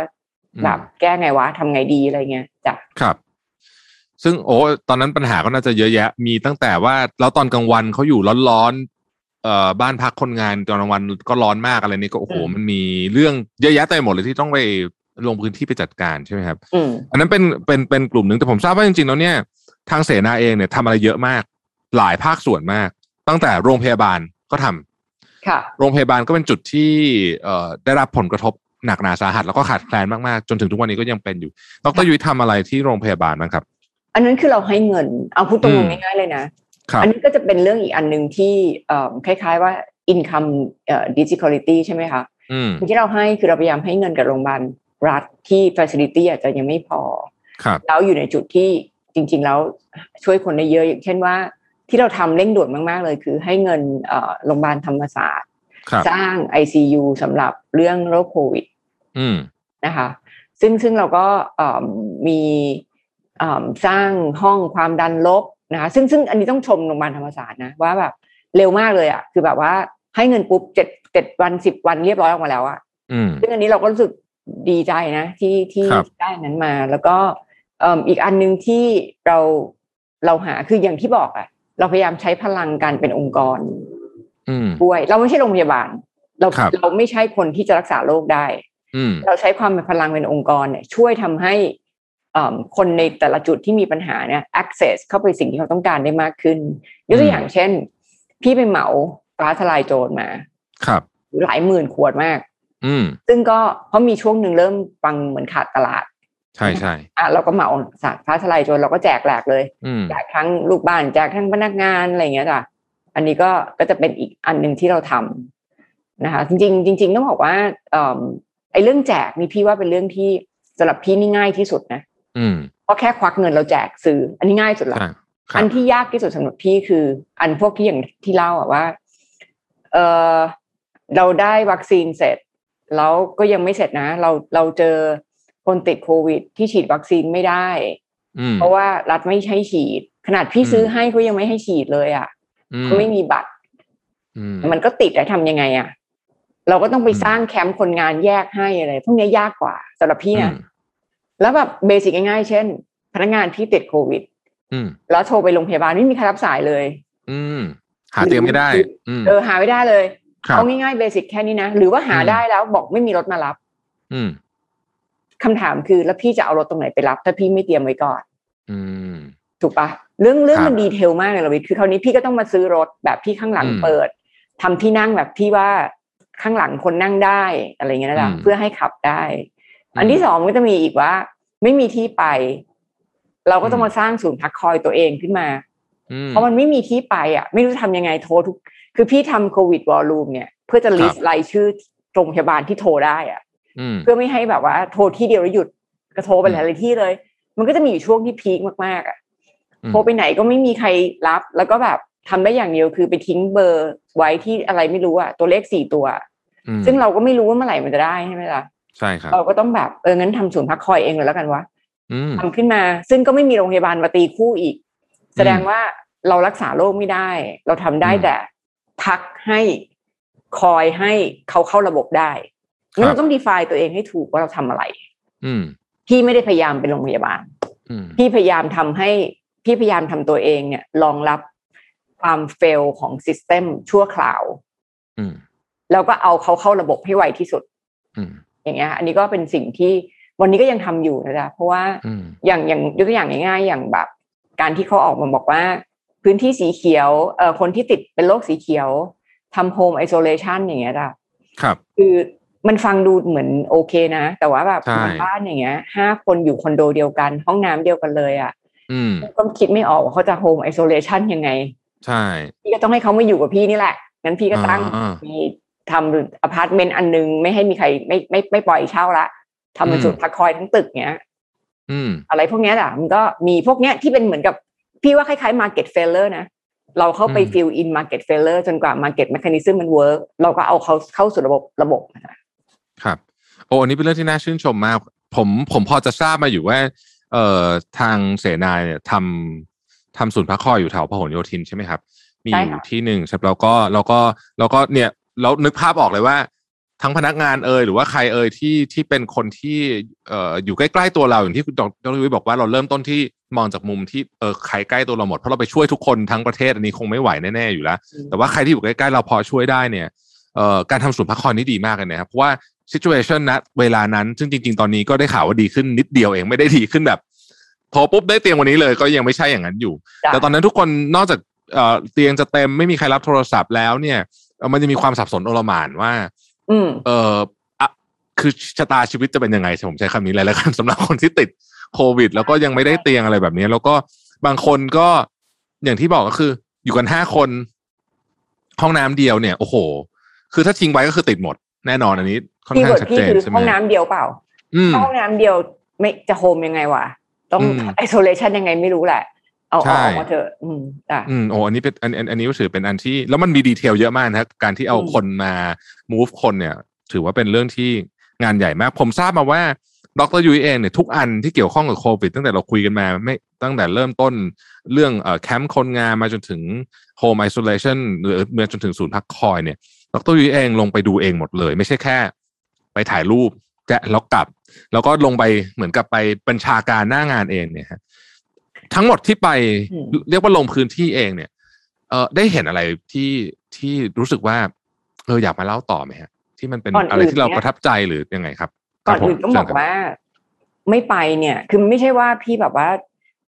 S3: แบบแก้ไงวะทำไงดีอะไรเงี้ยจ้ะ
S2: ครับ ซึ่งโอ้ตอนนั้นปัญหาก็น่าจะเยอะแยะ มีตั้งแต่ว่าแล้วตอนกลางวันเขาอยู่ร้อนๆเอ่อบ้านพักคนงานตอนกลางวันก็ร้อนมากอะไรนี่ก็โอ้โหมันมีเรื่องเยอะแยะเต็มไปหมดเลยที่ต้องไปลงพื้นที่ไปจัดการใช่ไหมครับ
S3: อืม
S2: อันนั้นเป็นเป็นเป็นกลุ่มหนึ่งแต่ผมทราบว่าจริงๆแล้วเนี่ย ทางเสนาเองเนี่ยทำอะไรเยอะมาก หลายภาคส่วนมาก ตั้งแต่โรงพยาบาลก็ทำ
S3: ค่ะ
S2: โรงพยาบาลก็เป็นจุดที่เอ่อได้รับผลกระทบหนักหนาสาหัส แล้วก็ขาดแคลนมากๆ จนถึงทุกวันนี้ก็ยังเป็นอยู่ดรยุ้ยทำอะไรที่โรงพยาบาลบ้างครับ
S3: อันนั้นคือเราให้เงินเอาพูดตร
S2: อื
S3: ง
S2: ม
S3: ๆง่ายๆเลยนะ
S2: ครับ
S3: อันนี้ก็จะเป็นเรื่องอีกอันหนึ่งที่เอ่อคล้ายๆว่า income เอ่อ disability ใช่ไหมคะ
S2: อืม
S3: ที่เราให้คือเราพยายามให้เงินกับโรงพยาบาลรัฐที่ facility อาจจะยังไม่พอ
S2: ครับ
S3: แล้วอยู่ในจุดที่ จริง ๆ แล้วช่วยคนได้เยอะอย่างเช่นว่าที่เราทำเร่งด่วนมาก ๆ เลย คือให้เงินเอ่อโรงพยาบาลธรรมศาสตร์
S2: ครับ
S3: สร้าง ICU สำหรับเรื่องโรคโควิด
S2: อืม
S3: นะคะ ซึ่งซึ่งเราก็เอิ่มมีเอิ่มสร้างห้องความดันลบนะคะซึ่งซึ่งอันนี้ต้องชมโรงพยาบาลธรรมศาสตร์นะว่าแบบเร็วมากเลยอะ คือแบบว่าให้เงินปุ๊บเจ็ดเจ็ดวันสิบวันเรียบร้อยออกมาแล้วอะ
S2: อืม
S3: ซึ่งอันนี้เราก็รู้สึกดีใจนะ ที่ที่
S2: ครับ
S3: ได้นั้นมาแล้วก็เอิ่มอีกอันหนึ่งที่เราเราหาคืออย่างที่บอกอะเราพยายามใช้พลังการเป็นองค์กร
S2: อืม
S3: ด้วยเราไม่ใช่โรงพยาบาล เรา
S2: ครับ
S3: เราไม่ใช่คนที่จะรักษาโรคได้
S2: อืม
S3: เราใช้ความเป็นพลังเป็นองค์กรเนี่ยช่วยทำให้เอิ่มคนในแต่ละจุดที่มีปัญหาเนี่ย access เข้าไปสิ่งที่เขาต้องการได้มากขึ้นยกตัวอย่างเช่น พี่ไปเหมาฟ้าทลายโจรมา
S2: ครับ
S3: หลายหมื่นขวดมาก
S2: อืม
S3: ซึ่งก็เพราะมีช่วงหนึ่งเริ่มฟังเหมือนขาดตลาด
S2: ใช่ใช่
S3: อะเราก็เหมาสาฟ้าทลายโจรเราก็แจกแหลกเลย
S2: อืม
S3: แจกทั้งลูกบ้านแจกทั้งพนักงานอะไรอย่างเงี้ยจ้ะอันนี้ก็ก็จะเป็นอีกอันหนึ่งที่เราทำนะคะ จริงๆจริงๆต้องบอกว่าเอ่อไอ้เรื่องแจกนี่พี่ว่าเป็นเรื่องที่สำหรับพี่นี่ง่ายที่สุดนะ
S2: อืม
S3: เพราะแค่ควักเงินเราแจกซื้อ อันนี้ง่ายสุดละ
S2: ใช่ครั
S3: อั
S2: บ
S3: นที่ยากที่สุดสำหรับพี่คือ อันพวกที่อย่างที่เล่าอะว่า เออเราได้วัคซีนเสร็จ แล้วก็ยังไม่เสร็จนะ เราเราเจอ คนติดโควิด ที่ฉีดวัคซีนไม่ได้
S2: อืม
S3: เพราะว่ารัฐไม่ให้ฉีด ขนาดพี่
S2: อืม
S3: ซื้อให้เขายังไม่ให้ฉีดเลยอะ
S2: อืม
S3: เขาไม่มีบัตร
S2: อืม
S3: มันก็ติดแล้วทำยังไงอะ เราก็ต้องไป
S2: อืม
S3: สร้างแคมป์คนงานแยกให้อะไรพวกนี้ยากกว่าสำหรับพี่นะ
S2: อืม
S3: แล้วแบบเบสิกง่ายๆเช่น พนักงานที่ติดโควิด
S2: อืม
S3: แล้วโทรไปโรงพยาบาลไม่มีใครรับสายเลย
S2: อืมหาเตียงไม่ได้อืม
S3: เออหาไม่ได้เลย
S2: ครับ
S3: เอาง่ายๆเบสิกแค่นี้นะหรือว่าหา
S2: อืม
S3: ได้แล้วบอกไม่มีรถมารับ
S2: อืม
S3: คำถามคือแล้วพี่จะเอารถตรงไหนไปรับ ถ้าพี่ไม่เตรียมไว้ก่อน
S2: อืม
S3: ถูกปะเรื่องเรื่อง
S2: ครับ
S3: มันดีเทลมากเลยเราวิทย์คือคราวนี้พี่ก็ต้องมาซื้อรถแบบที่ข้างหลัง
S2: อืม
S3: เปิดทำที่นั่งแบบที่ว่าข้างหลังคนนั่งได้อะไรเงี้ยนะจ๊ะ
S2: อืม
S3: เพื่อให้ขับได้ อันที่สองก็จะมีอีกว่า ไม่มีที่ไป เราก็ต้องมาสร้างศูนย์พักคอยตัวเองขึ้นมา
S2: อืม
S3: เพราะมันไม่มีที่ไปอะ ไม่รู้จะทำยังไงโทรทุก คือพี่ทำโควิด war room เนี่ย เพื่อจะ list รายชื่อโรงพยาบาลที่โทรได้อะ
S2: อืม
S3: เพื่อไม่ให้แบบว่าโทรที่เดียวแล้วหยุดก็โทรไปหลายๆที่เลย มันก็จะมีอยู่ช่วงที่ peak มากๆอะ
S2: อืม
S3: โทรไปไหนก็ไม่มีใครรับ แล้วก็แบบทำได้อย่างเดียวคือไปทิ้งเบอร์ไว้ที่อะไรไม่รู้อะตัวเลขสี่ตัว
S2: อืม
S3: ซึ่งเราก็ไม่รู้ว่าเมื่อไหร่มันจะได้ใช่ไหมล่ะ
S2: ใช่ครับ
S3: เราก็ต้องแบบเอองั้นทำศูนย์พักคอยเองเลยแล้วกันวะ
S2: อืม
S3: ทำขึ้นมา ซึ่งก็ไม่มีโรงพยาบาลมาตีคู่อีก แสดงว่าเรารักษาโรคไม่ได้ เราทำได้
S2: อืม
S3: แต่พักให้คอยให้เขาเข้าระบบได้
S2: ครับ
S3: งั้นเราต้อง define ตัวเองให้ถูกว่าเราทำอะไร
S2: อืม
S3: พี่ไม่ได้พยายามเป็นโรงพยาบาล
S2: อืม
S3: พี่พยายามทำให้พี่พยายามทำตัวเองเนี่ยรองรับความเฟลของซิสเต็มชั่วคราว
S2: อืม
S3: แล้วก็เอาเขาเข้าระบบให้ไวที่สุด
S2: อืม
S3: อย่างเงี้ย อันนี้ก็เป็นสิ่งที่วันนี้ก็ยังทำอยู่นะจ๊ะเพราะว่า
S2: อืม
S3: อย่างอย่างยกตัวอย่างง่ายๆอย่างแบบ การที่เขาออกมาบอกว่า พื้นที่สีเขียวเอ่อคนที่ติดเป็นโรคสีเขียวทำโฮมไอโซเลชันอย่างเงี้ยจ้ะ
S2: ครับ
S3: คือ มันฟังดูเหมือนโอเคนะ แต่ว่าแบบ
S2: ใช่
S3: บ้านอย่างเงี้ยห้าคนอยู่คอนโดเดียวกัน ห้องน้ำเดียวกันเลยอะ
S2: อืม
S3: ก็คิดไม่ออกว่าเขาจะโฮมไอโซเลชันยังไง
S2: ใช่
S3: พี่ก็ต้องให้เขามาอยู่กับพี่นี่แหละงั้นพี่ก็ตั้ง
S2: อ่ามี
S3: มีทำอพาร์ตเมนต์อันนึง ไม่ให้มีใครไม่ไม่ไม่ปล่อยเช่าละทำเป็น
S2: อืม
S3: ศูนย์พักคอยทั้งตึกเนี้ย
S2: อืม
S3: อะไรพวกเนี้ยอะมันก็มีพวกเนี้ยที่เป็นเหมือนกับพี่ว่าคล้ายๆ market failure นะ เราเข้าไป
S2: อืม
S3: fill in market failure จนกว่า market mechanism มัน work เราก็เอาเขาเข้าสู่ระบบระบบนะ คะ
S2: ครับโอ้อันนี้เป็นเรื่องที่น่าชื่นชมมาก ผมผมพอจะทราบมาอยู่ว่า เอ่อทางเสนาเนี่ยทำทำศูนย์พักคอยอยู่แถวพหลโยธินใช่ไหมครับ มีอยู่ที่หนึ่งครับแล้วก็แล้วก็แล้วก็เนี่ยเรานึกภาพออกเลยว่า ทั้งพนักงานเอ่ยหรือว่าใครเอ่ยที่ที่เป็นคนที่เอ่ออยู่ใกล้ๆตัวเราอย่างที่คุณดรวิบอกว่าเราเริ่มต้นที่มองจากมุมที่เออใครใกล้ตัวเราหมดเพราะเราไปช่วยทุกคนทั้งประเทศอันนี้คงไม่ไหวแน่ๆอยู่แล้ว แต่ว่าใครที่อยู่ใกล้ๆเราพอช่วยได้เนี่ยเอ่อการทำศูนย์พักคอยนี่ดีมากเลยนะครับเพราะว่า situation นะเวลานั้น ซึ่งจริง ๆ ตอนนี้ก็ได้ข่าวว่าดีขึ้นนิดเดียวเองไม่ได้ดีขึ้นแบบโทรปุ๊บได้เตียงวันนี้เลยก็ยังไม่ใช่อย่างนั้นอยู่
S3: จ้ะ
S2: แต่ตอนนั้นทุกคนนอกจากเอ่อเตียงจะเต็มไม่มีใครรับโทรศัพท์แล้วเนี่ยเอ่อมันจะมีความสับสนโอลหม่านว่า
S3: อืม
S2: เอออะคือชะตาชีวิตจะเป็นยังไงผมใช้คำนี้เลยแล้วกันสำหรับคนที่ติดโควิด แล้วก็ยังไม่ได้เตียงอะไรแบบนี้ แล้วก็บางคนก็อย่างที่บอกก็คือ อยู่กันห้าคน ห้องน้ำเดียวเนี่ย โอ้โห คือถ้าทิ้งไว้ก็คือติดหมดแน่นอนอันนี้ ค่อน
S3: พี่
S2: ข้าง
S3: worst
S2: ชัด
S3: พี่
S2: เจน
S3: คือ
S2: ใช่ไหม
S3: ห้องน้ำเดียวเปล่า
S2: อืม
S3: ห้องน้ำเดียวไม่จะ home ยังไงวะต้อง
S2: อืม
S3: isolation ยังไงไม่รู้แหละเอา
S2: ใช่
S3: เอาออกมาเถอะอืมจ้ะ
S2: อืมโอ้อันนี้เป็นอันอันอันนี้ก็ถือเป็นอันที่ แล้วมันมี detail เยอะมากนะครับการที่เอา
S3: อืม
S2: คนมา move คนเนี่ย ถือว่าเป็นเรื่องที่งานใหญ่มาก ผมทราบมาว่าดรยุ้ยเองเนี่ยทุกอันที่เกี่ยวข้องกับโควิดตั้งแต่เราคุยกันมาไม่ตั้งแต่เริ่มต้นเรื่องเอ่อแคมป์คนงานมาจนถึง home isolation หรือมาจนถึงศูนย์พักคอยเนี่ยดรยุ้ยเองลงไปดูเองหมดเลย ไม่ใช่แค่ ไปถ่ายรูปแจะแล้วกลับ แล้วก็ลงไปเหมือนกับไปบัญชาการหน้างานเองเนี่ยฮะทั้งหมดที่ไป
S3: อืม
S2: เรียกว่าลงพื้นที่เองเนี่ย เออได้เห็นอะไรที่ที่รู้สึกว่าเอออยากมาเล่าต่อไหมฮะ ที่มันเป็น
S3: ก่อนอื่น
S2: อะไรที่เรา
S3: เนี่ย
S2: ประทับใจหรือยังไงครับ
S3: ก่อน
S2: ครับผม
S3: อื่นต้องบอก
S2: เชิญครับ
S3: ว่า ไม่ไปเนี่ย คือไม่ใช่ว่าพี่แบบว่า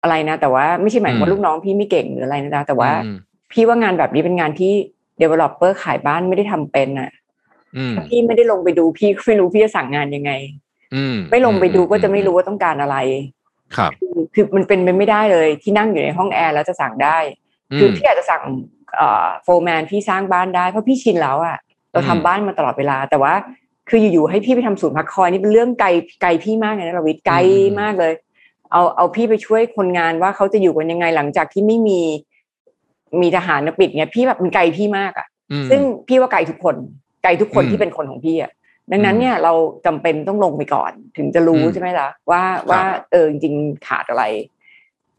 S3: อะไรนะ แต่ว่าไม่ใช่หมายความว่า
S2: อืม
S3: ลูกน้องพี่ไม่เก่งหรืออะไรนะจ๊ะแต่ว่า
S2: อืม
S3: พี่ว่างานแบบนี้เป็นงานที่ developer ขายบ้านไม่ได้ทำเป็นอะ
S2: อืม
S3: ถ้าพี่ไม่ได้ลงไปดูพี่ก็ไม่รู้พี่จะสั่งงานยังไง
S2: อืม
S3: ไม่ลงไปดูก็จะไม่
S2: อื
S3: รู้ว่าต้องการอะไร
S2: ครับ
S3: คือคือมันเป็นไปไม่ได้เลยที่นั่งอยู่ในห้องแอร์แล้วจะสั่งได้ คือพี่อาจจะสั่งโฟร์แมนพี่สร้างบ้านได้เพราะพี่ชินแล้วอะเราทำ
S2: อืม
S3: บ้านมาตลอดเวลา แต่ว่าคืออยู่ๆให้พี่ไปทำศูนย์พักคอยนี่เป็นเรื่องไกลไกลพี่มากเลยนะเราวิทย์ไกลมากเลย เอาเอาพี่ไปช่วยคนงานว่าเขาจะอยู่กันยังไงหลังจากที่ไม่มีมีทหารมาปิดเนี่ยพี่แบบมันไกลพี่มากอะ
S2: อืม
S3: ซึ่งพี่ว่าไกลทุกคน ไกลทุกคน
S2: อืม
S3: ที่เป็นคนของพี่อะดังนั้น
S2: อืม
S3: เนี่ยเราจำเป็นต้องลงไปก่อน ถึงจะรู้
S2: อืม
S3: ใช่ไหมล่ะว่า
S2: ครับ
S3: ว่าเออจริงๆขาดอะไร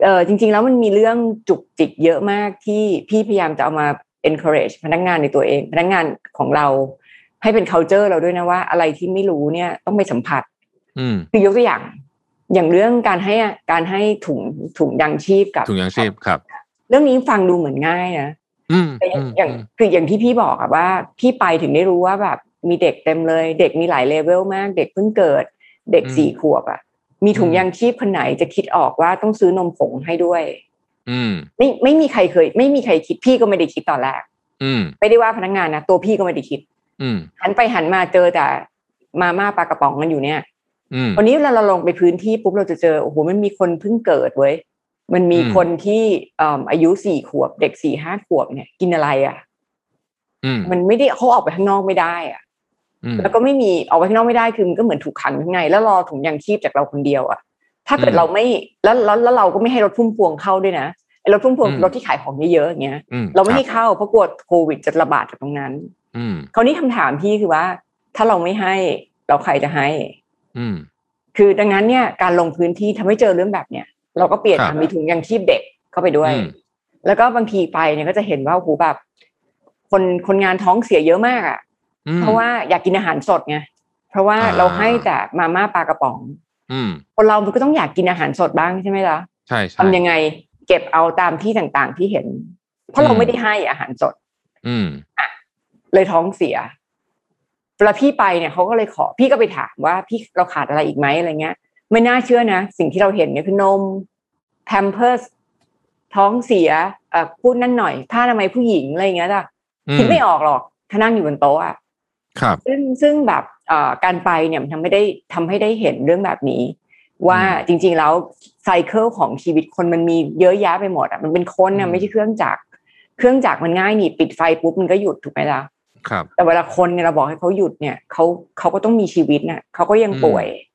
S3: เออจริง ๆ แล้วมันมีเรื่องจุกจิกเยอะมากที่พี่พยายามจะเอามา encourage พนักงานในตัวเอง พนักงานของเราให้เป็น culture เราด้วยนะว่า อะไรที่ไม่รู้เนี่ยต้องไปสัมผัส
S2: อืม
S3: คือยกตัวอย่าง อย่างเรื่องการให้การให้ถุงถุงยางชีพกับ
S2: ถุงยางชีพครับ
S3: เรื่องนี้ฟังดูเหมือนง่ายนะ
S2: อืม
S3: แต่อย่า
S2: อื
S3: ง
S2: ม
S3: อย่างคืออย่างที่พี่บอกอะว่าพี่ไปถึงได้รู้ว่าแบบมีเด็กเต็มเลย เด็กมีหลายเลเวลมาก เด็กเพิ่งเกิด เด็ก
S2: อืม
S3: สี่ขวบอะมีถุง
S2: อืม
S3: ยางชีพคนไหนจะคิดออกว่าต้องซื้อนมผงให้ด้วย
S2: อืม
S3: ไม่ไม่มีใครเคย ไม่มีใครคิดพี่ก็ไม่ได้คิดตอนแรก
S2: อืม
S3: ไม่ได้ว่าพนักงานนะตัวพี่ก็ไม่ได้คิด
S2: อืม
S3: หันไปหันมาเจอแต่มาม่าปลากระป๋องกันอยู่เนี่ย
S2: อืม
S3: วันนี้เวลาเราลงไปพื้นที่ปุ๊บเราจะเจอโอ้โหมันมีคนเพิ่งเกิดเว้ย มันมี
S2: อืม
S3: คนที่เอ่ออายุสี่ขวบ เด็กสี่ห้าขวบเนี่ย กินอะไรอะ
S2: อืม
S3: มันไม่ได้เขาออกไปข้างนอกไม่ได้อะ
S2: อืม
S3: แล้วก็ไม่มีออกไปข้างนอกไม่ได้คือมันก็เหมือนถูกขังข้างในแล้วรอถุงยางชีพจากเราคนเดียวอะ ถ้าเกิด
S2: อืม
S3: เราไม่แล้วแล้วแล้วเราก็ไม่ให้รถพุ่มพวงเข้าด้วยนะไอ้รถพุ่มพวง
S2: อืม
S3: รถที่ขายของเยอะๆอย่างเงี้ย
S2: อืม
S3: เราไม่ให้
S2: คบ
S3: เข้าเพราะกลัวโควิดจะระบาดจากตรงนั้น
S2: อืม
S3: คราวนี้คำถามพี่คือว่า ถ้าเราไม่ให้เราใครจะให้
S2: อืม
S3: คือดังนั้นเนี่ยการลงพื้นที่ทำให้เจอเรื่องแบบเนี้ย เราก็เปลี่ยน
S2: ครับ
S3: อะมีถุงยางชีพเด็กเข้าไปด้วย
S2: อืม
S3: แล้วก็บางทีไปเนี่ยก็จะเห็นว่าโอ้โหแบบคนคนงานท้องเสียเยอะมากอะ
S2: อืม
S3: เพราะว่าอยากกินอาหารสดไงเพราะว่า
S2: อ่า
S3: เราให้แต่มาม่าปลากระป๋อง
S2: อืม
S3: คนเรามันก็ต้องอยากกินอาหารสดบ้างใช่ไหมล่ะ
S2: ใช่ใช่
S3: ทำยังไงเก็บเอาตามที่ต่างๆที่เห็น เพราะเรา
S2: อืม
S3: ไม่ได้ให้อาหารสด
S2: อืม
S3: เลยท้องเสียเวลาพี่ไปเนี่ยเขาก็เลยขอพี่ก็ไปถามว่าพี่เราขาดอะไรอีกไหมอะไรเงี้ย ไม่น่าเชื่อนะ สิ่งที่เราเห็นเนี่ยคือนมแพมเพิร์สท้องเสียเอ่อพูดนั่นหน่อยผ้าอนามัยผู้หญิงอะไรเงี้ยจ้ะคิดไม่ออกหรอกถ้านั่งอยู่บนโต๊ะอะ
S2: ครับ
S3: ซึ่งซึ่งแบบเอ่อการไปเนี่ยมันทำให้ได้ทำให้ได้เห็นเรื่องแบบนี้ ว่า
S2: อืม
S3: จริง ๆ แล้วไซเคิลของชีวิตคนมันมีเยอะแยะไปหมดอะมันเป็นคน
S2: อื
S3: อะ
S2: ม
S3: ไม่ใช่เครื่องจักรเครื่องจักรมันง่ายนี่ปิดไฟปุ๊บมันก็หยุดถูกไหมล่ะ
S2: ครับ
S3: แต่เวลาคนเนี่ยเราบอกให้เขาหยุดเนี่ยเขาเขาก็ต้องมีชีวิตน่ะเขาก็ยัง
S2: อืม
S3: ป่วย
S2: อืม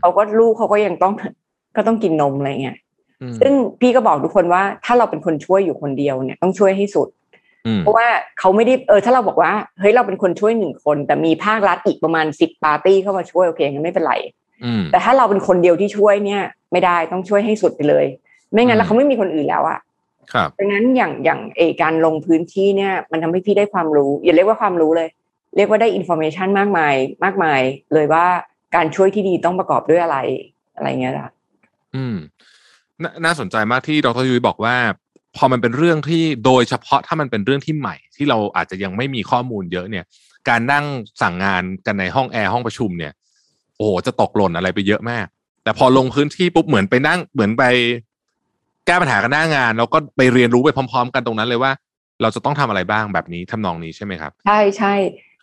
S3: เขาก็ลูกเขาก็ยังต้องก็ต้องกินนมอะไรเงี้ย
S2: อืม
S3: ซึ่งพี่ก็บอกทุกคนว่าถ้าเราเป็นคนช่วยอยู่คนเดียวเนี่ยต้องช่วยให้สุด
S2: อืม
S3: เพราะว่าเขาไม่ได้เออถ้าเราบอกว่าเฮ้ยเราเป็นคนช่วยหนึ่งคน แต่มีภาครัฐอีกประมาณสิบปาร์ตี้เข้ามาช่วยโอเคงั้นไม่เป็นไร
S2: อืม
S3: แต่ถ้าเราเป็นคนเดียวที่ช่วยเนี่ย ไม่ได้ต้องช่วยให้สุดไปเลย ไม่งั้น
S2: อืม
S3: แล้วเขาไม่มีคนอื่นแล้วอะ
S2: ครับ
S3: ดังนั้นอย่างอย่างเออการลงพื้นที่เนี่ย มันทำให้พี่ได้ความรู้ อย่าเรียกว่าความรู้เลย เรียกว่าได้ information มากมายมากมายเลยว่า การช่วยที่ดีต้องประกอบด้วยอะไรอะไรเงี้ยจ้ะ
S2: อืมนาน่าสนใจมากที่ดรยุ้ยบอกว่า พอมันเป็นเรื่องที่โดยเฉพาะถ้ามันเป็นเรื่องที่ใหม่ ที่เราอาจจะยังไม่มีข้อมูลเยอะเนี่ย การนั่งสั่งงานกันในห้องแอร์ห้องประชุมเนี่ย โอ้โหจะตกหล่นอะไรไปเยอะมาก แต่พอลงพื้นที่ปุ๊บเหมือนไปนั่งเหมือนไปแก้ปัญหากันหน้างาน แล้วก็ไปเรียนรู้ไปพร้อม ๆ กันตรงนั้นเลยว่า เราจะต้องทำอะไรบ้างแบบนี้ทำนองนี้ใช่ไหมครับ
S3: ใช่ใช่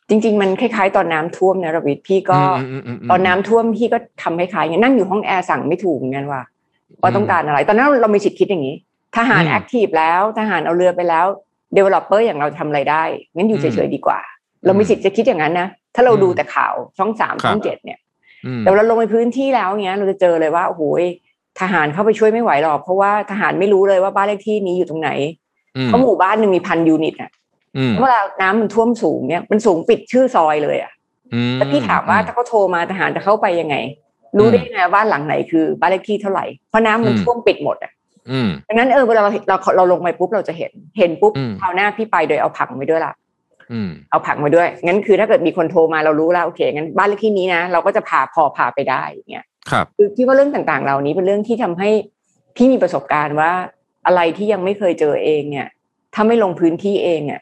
S3: จริง ๆ มันคล้ายๆ ตอนน้ำท่วมนะรวิทย์พี่ก็
S2: อืมอืมอืมม
S3: ตอนน้ำท่วมพี่ก็ทำคล้ายๆอย่างนั้นนั่งอยู่ห้องแอร์สั่งไม่ถูกเหมือนกันว่าว่าต้องการอะไร ตอนนั้นเรามีสิทธิ์คิดอย่างนี้ ทหาร
S2: อืม
S3: แอคทีฟแล้วทหารเอาเรือไปแล้ว developer อย่างเราทำอะไรได้งั้นอยู่
S2: อื
S3: เฉ
S2: ม
S3: ยๆดีกว่า เรามีสิทธิ์จะคิดอย่างนั้นนะถ้าเรา
S2: อืม
S3: ดูแต่ข่าวช่องสาม
S2: ครับ
S3: ช่องเจ็ดเนี่ย
S2: อืม
S3: แต่เวลาลงไปพื้นที่แล้วเนี้ยเราจะเจอเลยว่าโอ้โหทหารเข้าไปช่วยไม่ไหวหรอกเพราะว่าทหารไม่รู้เลยว่าบ้านเลขที่นี้อยู่ตรงไหน
S2: อืม
S3: เพราะหมู่บ้านหนึ่งมีพันยูนิตอะ
S2: อืม
S3: เวลาน้ำมันท่วมสูงเนี่ยมันสูงปิดชื่อซอยเลยอะ
S2: อืม
S3: แล้วพี่ถามว่าถ้าเขาโทรมาทหารจะเข้าไปยังไง รู้ได้ยังไงว่าบ้านหลังไหนคือบ้านเลขที่เท่าไหร่เพราะน้ำมัน
S2: อืม
S3: ท่วมปิดหมดอะ
S2: อืม
S3: ดังนั้นเออเวลาเราเราเราลงไปปุ๊บเราจะเห็นเห็นปุ๊บ
S2: อืม
S3: คราวหน้าพี่ไปโดยเอาผังไปด้วยล่ะ
S2: อืม
S3: เอาผังไปด้วย งั้นคือถ้าเกิดมีคนโทรมาเรารู้แล้วโอเคงั้นบ้านเลขที่นี้นะเราก็จะพาพอพาไปได้อย่างเงี้ย
S2: ครับ
S3: คือพี่ว่าเรื่องต่างๆ เหล่านี้เป็นเรื่องที่ทำให้พี่มีประสบการณ์ว่าอะไรที่ยังไม่เคยเจอเองเนี่ย ถ้าไม่ลงพื้นที่เองอะ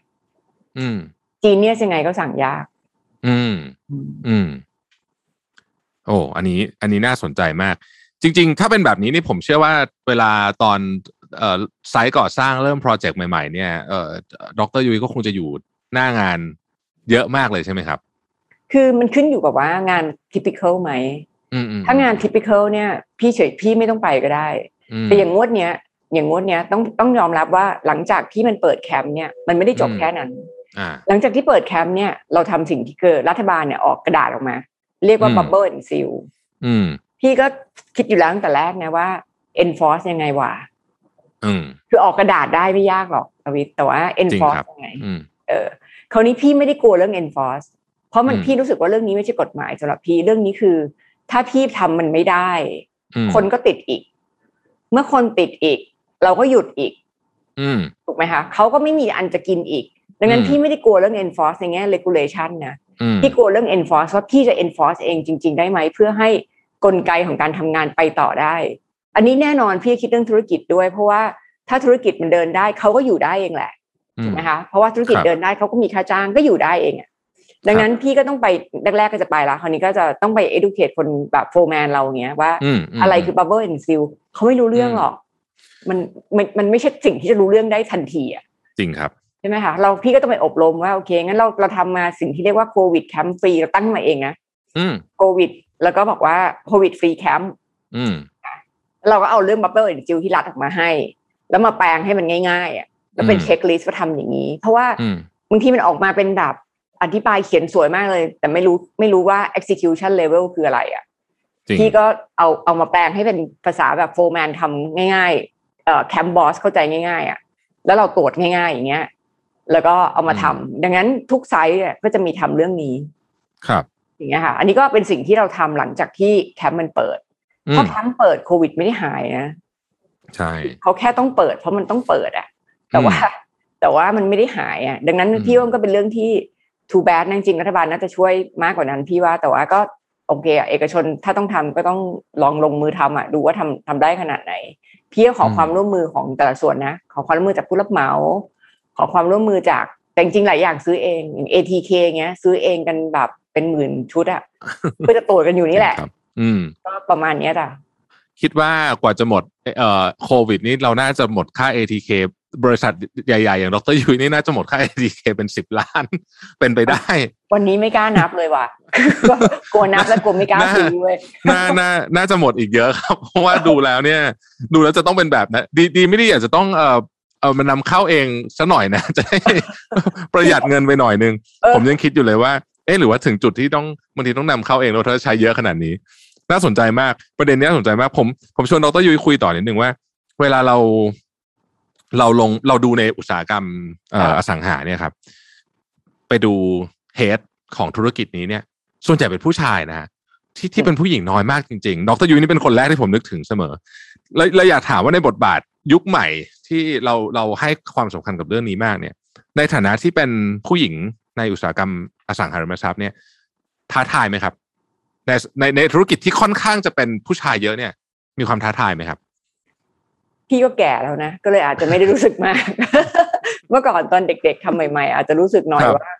S2: อืม
S3: จีนเนี่ยยังไงก็สั่งยาก
S2: อืม อืม โอ้ อันนี้ อันนี้น่าสนใจมาก จริง ๆ ถ้าเป็นแบบนี้นี่ผมเชื่อว่าเวลาตอนเอ่อไซต์ก่อสร้างเริ่มโปรเจกต์ใหม่ๆ เนี่ยเอ่อดรยุ้ยก็คงจะอยู่หน้างานเยอะมากเลยใช่ไหมครับ
S3: คือมันขึ้นอยู่กับว่างาน typical ไหม
S2: อืมอืม
S3: ถ้างาน typical เนี่ย พี่เฉยพี่ไม่ต้องไปก็ได้
S2: ม
S3: แต่อย่างงวดเนี้ย อย่างงวดเนี้ยต้องต้องยอมรับว่าหลังจากที่มันเปิดแคมป์เนี่ยมันไม่ได้จบ
S2: อืม
S3: แค่นั้น
S2: อ่า
S3: หลังจากที่เปิดแคมป์เนี่ยเราทำสิ่งที่เกิดรัฐบาลเนี่ยออกกระดาษออกมา เรียกว่า
S2: อืม
S3: bubble and seal
S2: อืม
S3: พี่ก็คิดอยู่แล้วตั้งแต่แรกนะว่า enforce ยังไงวะ
S2: อืม
S3: คือออกกระดาษได้ไม่ยากหรอกอวิทแต่ว่า
S2: จริง
S3: enforce
S2: ครับ
S3: ยังไง
S2: อืม
S3: เออคราวนี้พี่ไม่ได้กลัวเรื่อง enforce เพราะมัน
S2: อืม
S3: พี่รู้สึกว่าเรื่องนี้ไม่ใช่กฎหมายสำหรับพี่เรื่องนี้คือ ถ้าพี่ทำมันไม่ได้
S2: อืม
S3: คนก็ติดอีก เมื่อคนติดอีก เราก็หยุดอีก
S2: อืม
S3: ถูกไหมคะเขาก็ไม่มีอันจะกินอีก ดังนั้น
S2: อืม
S3: พี่ไม่ได้กลัวเรื่อง enforce ในแง่ regulation นะ
S2: อืม
S3: พี่กลัวเรื่อง enforce ว่าพี่จะ enforce เองจริง ๆ ได้ไหมเพื่อให้กลไกของการทำงานไปต่อได้ อันนี้แน่นอนพี่คิดเรื่องธุรกิจด้วย เพราะว่าถ้าธุรกิจมันเดินได้เขาก็อยู่ได้เองแหละ
S2: อืมถู
S3: กไหมคะเพราะว่าธุรกิจ
S2: ครับ
S3: เดินได้เขาก็มีค่าจ้างก็อยู่ได้เองอะดังนั้นพี่ก็ต้องไปแรกๆก็จะไปละคราวนี้ก็จะต้องไป educate คนแบบโฟร์แมนเราเงี้ยว่า
S2: อืม
S3: อะไรคือ bubble and seal เขาไม่รู้เรื่องหรอก มันมันมันไม่ใช่สิ่งที่จะรู้เรื่องได้ทันทีอะ
S2: จริงครับ
S3: ใช่ไหมคะเราพี่ก็ต้องไปอบรมว่าโอเคงั้นเราเราทำมาสิ่งที่เรียกว่าโควิด camp free เราตั้งมาเองนะ
S2: อืม
S3: โควิด แล้วก็บอกว่าโควิด free camp
S2: อืม
S3: เราก็เอาเรื่อง bubble and seal ที่รัฐออกมาให้ แล้วมาแปลงให้มันง่ายๆอะแล้วเป็น
S2: อืม
S3: เช็คลิสต์ว่าทำอย่างนี้ เพราะว่า
S2: อืม
S3: บางทีมันออกมาเป็นแบบอธิบายเขียนสวยมากเลย แต่ไม่รู้ไม่รู้ว่า execution level คืออะไรอะ
S2: จริง
S3: พี่ก็เอาเอามาแปลงให้เป็นภาษาแบบโฟร์แมนทำง่ายๆเอ่อแคมบอสเข้าใจง่ายๆอะแล้วเราตรวจง่ายๆอย่างเงี้ย แล้วก็เอามาทำดังนั้นทุกไซต์เนี่ยก็จะมีทำเรื่องนี้
S2: ครับ
S3: อย่างเงี้ยค่ะ อันนี้ก็เป็นสิ่งที่เราทำหลังจากที่แคมป์มันเปิด
S2: อื
S3: เพ
S2: ม
S3: ราะแคมป์เปิดโควิดไม่ได้หายนะ
S2: ใช่
S3: เขาแค่ต้องเปิด เพราะมันต้องเปิดอะแต่ว่า แต่ว่ามันไม่ได้หายอะดังนั้น
S2: อืม
S3: พี่ว่ามันก็เป็นเรื่องที่ too bad นะจริงๆรัฐบาลน่าจะช่วยมากกว่านั้นพี่ว่าแต่ว่าก็โอเคอะเอกชนถ้าต้องทำก็ต้องลองลงมือทำอะดูว่าทำทำได้ขนาดไหน พี่ก็ขอความร่วมมือของแต่ละส่วนนะขอความร่วมมือจากผู้รับเหมา ขอความร่วมมือจากแต่จริงๆหลายอย่างซื้อเองอย่าง ATK เงี้ย ซื้อเองกันแบบเป็นหมื่นชุดอะเพื่อจะตรวจกันอยู่นี่แหละ
S2: ครับอืม
S3: ก็ประมาณเนี้ยจ้ะ
S2: คิดว่ากว่าจะหมดเอ่อโควิด นี้เราน่าจะหมดค่า ATK บริษัทใหญ่ ๆ อย่างดรยุ้ยนี่น่าจะหมดค่า ATK เป็นสิบล้าน เป็นไปได้
S3: วันนี้ไม่กล้านับเลยว่ะกลัวนับแล้วกลัวไม่กล้าซื้อเว้ย
S2: น่าน่าน่าจะหมดอีกเยอะครับ เพราะว่าดูแล้วเนี่ย ดูแล้วจะต้องเป็นแบบนั้นดีดีไม่ดีอาจจะต้องเอ่อ เออมันนำเข้าเองซะหน่อยนะจะได้ประหยัดเงินไปหน่อยนึง
S3: เออ
S2: ผมยังคิดอยู่เลยว่า เอ๊ะหรือว่าถึงจุดที่ต้องบางทีต้องนำเข้าเองแล้วถ้าใช้เยอะขนาดนี้ น่าสนใจมากประเด็นนี้น่าสนใจมาก ผมผมชวนดรยุ้ยคุยต่อนิดนึงว่า เวลาเรา เราลงเราดูในอุตสาหกรรมเอ่ออสังหาเนี่ยครับ ไปดูเฮดของธุรกิจนี้เนี่ย ส่วนใหญ่เป็นผู้ชายนะฮะที่ที่เป็นผู้หญิงน้อยมากจริงๆ ดรยุ้ยนี่เป็นคนแรกที่ผมนึกถึงเสมอ แล้วเราอยากถามว่าในบทบาท ยุคใหม่ที่เราเราให้ความสำคัญกับเรื่องนี้มากเนี่ย ในฐานะที่เป็นผู้หญิงในอุตสาหกรรมอสังหาริมทรัพย์เนี่ยท้าทายไหมครับในในในธุรกิจที่ค่อนข้างจะเป็นผู้ชายเยอะเนี่ย มีความท้าทายไหมครับ
S3: พี่ก็แก่แล้วนะ ก็เลยอาจจะไม่ได้รู้สึกมาก เมื่อก่อนตอนเด็ก ๆทำใหม่ๆ อาจจะรู้สึกน้อย
S2: ครับ
S3: ว่า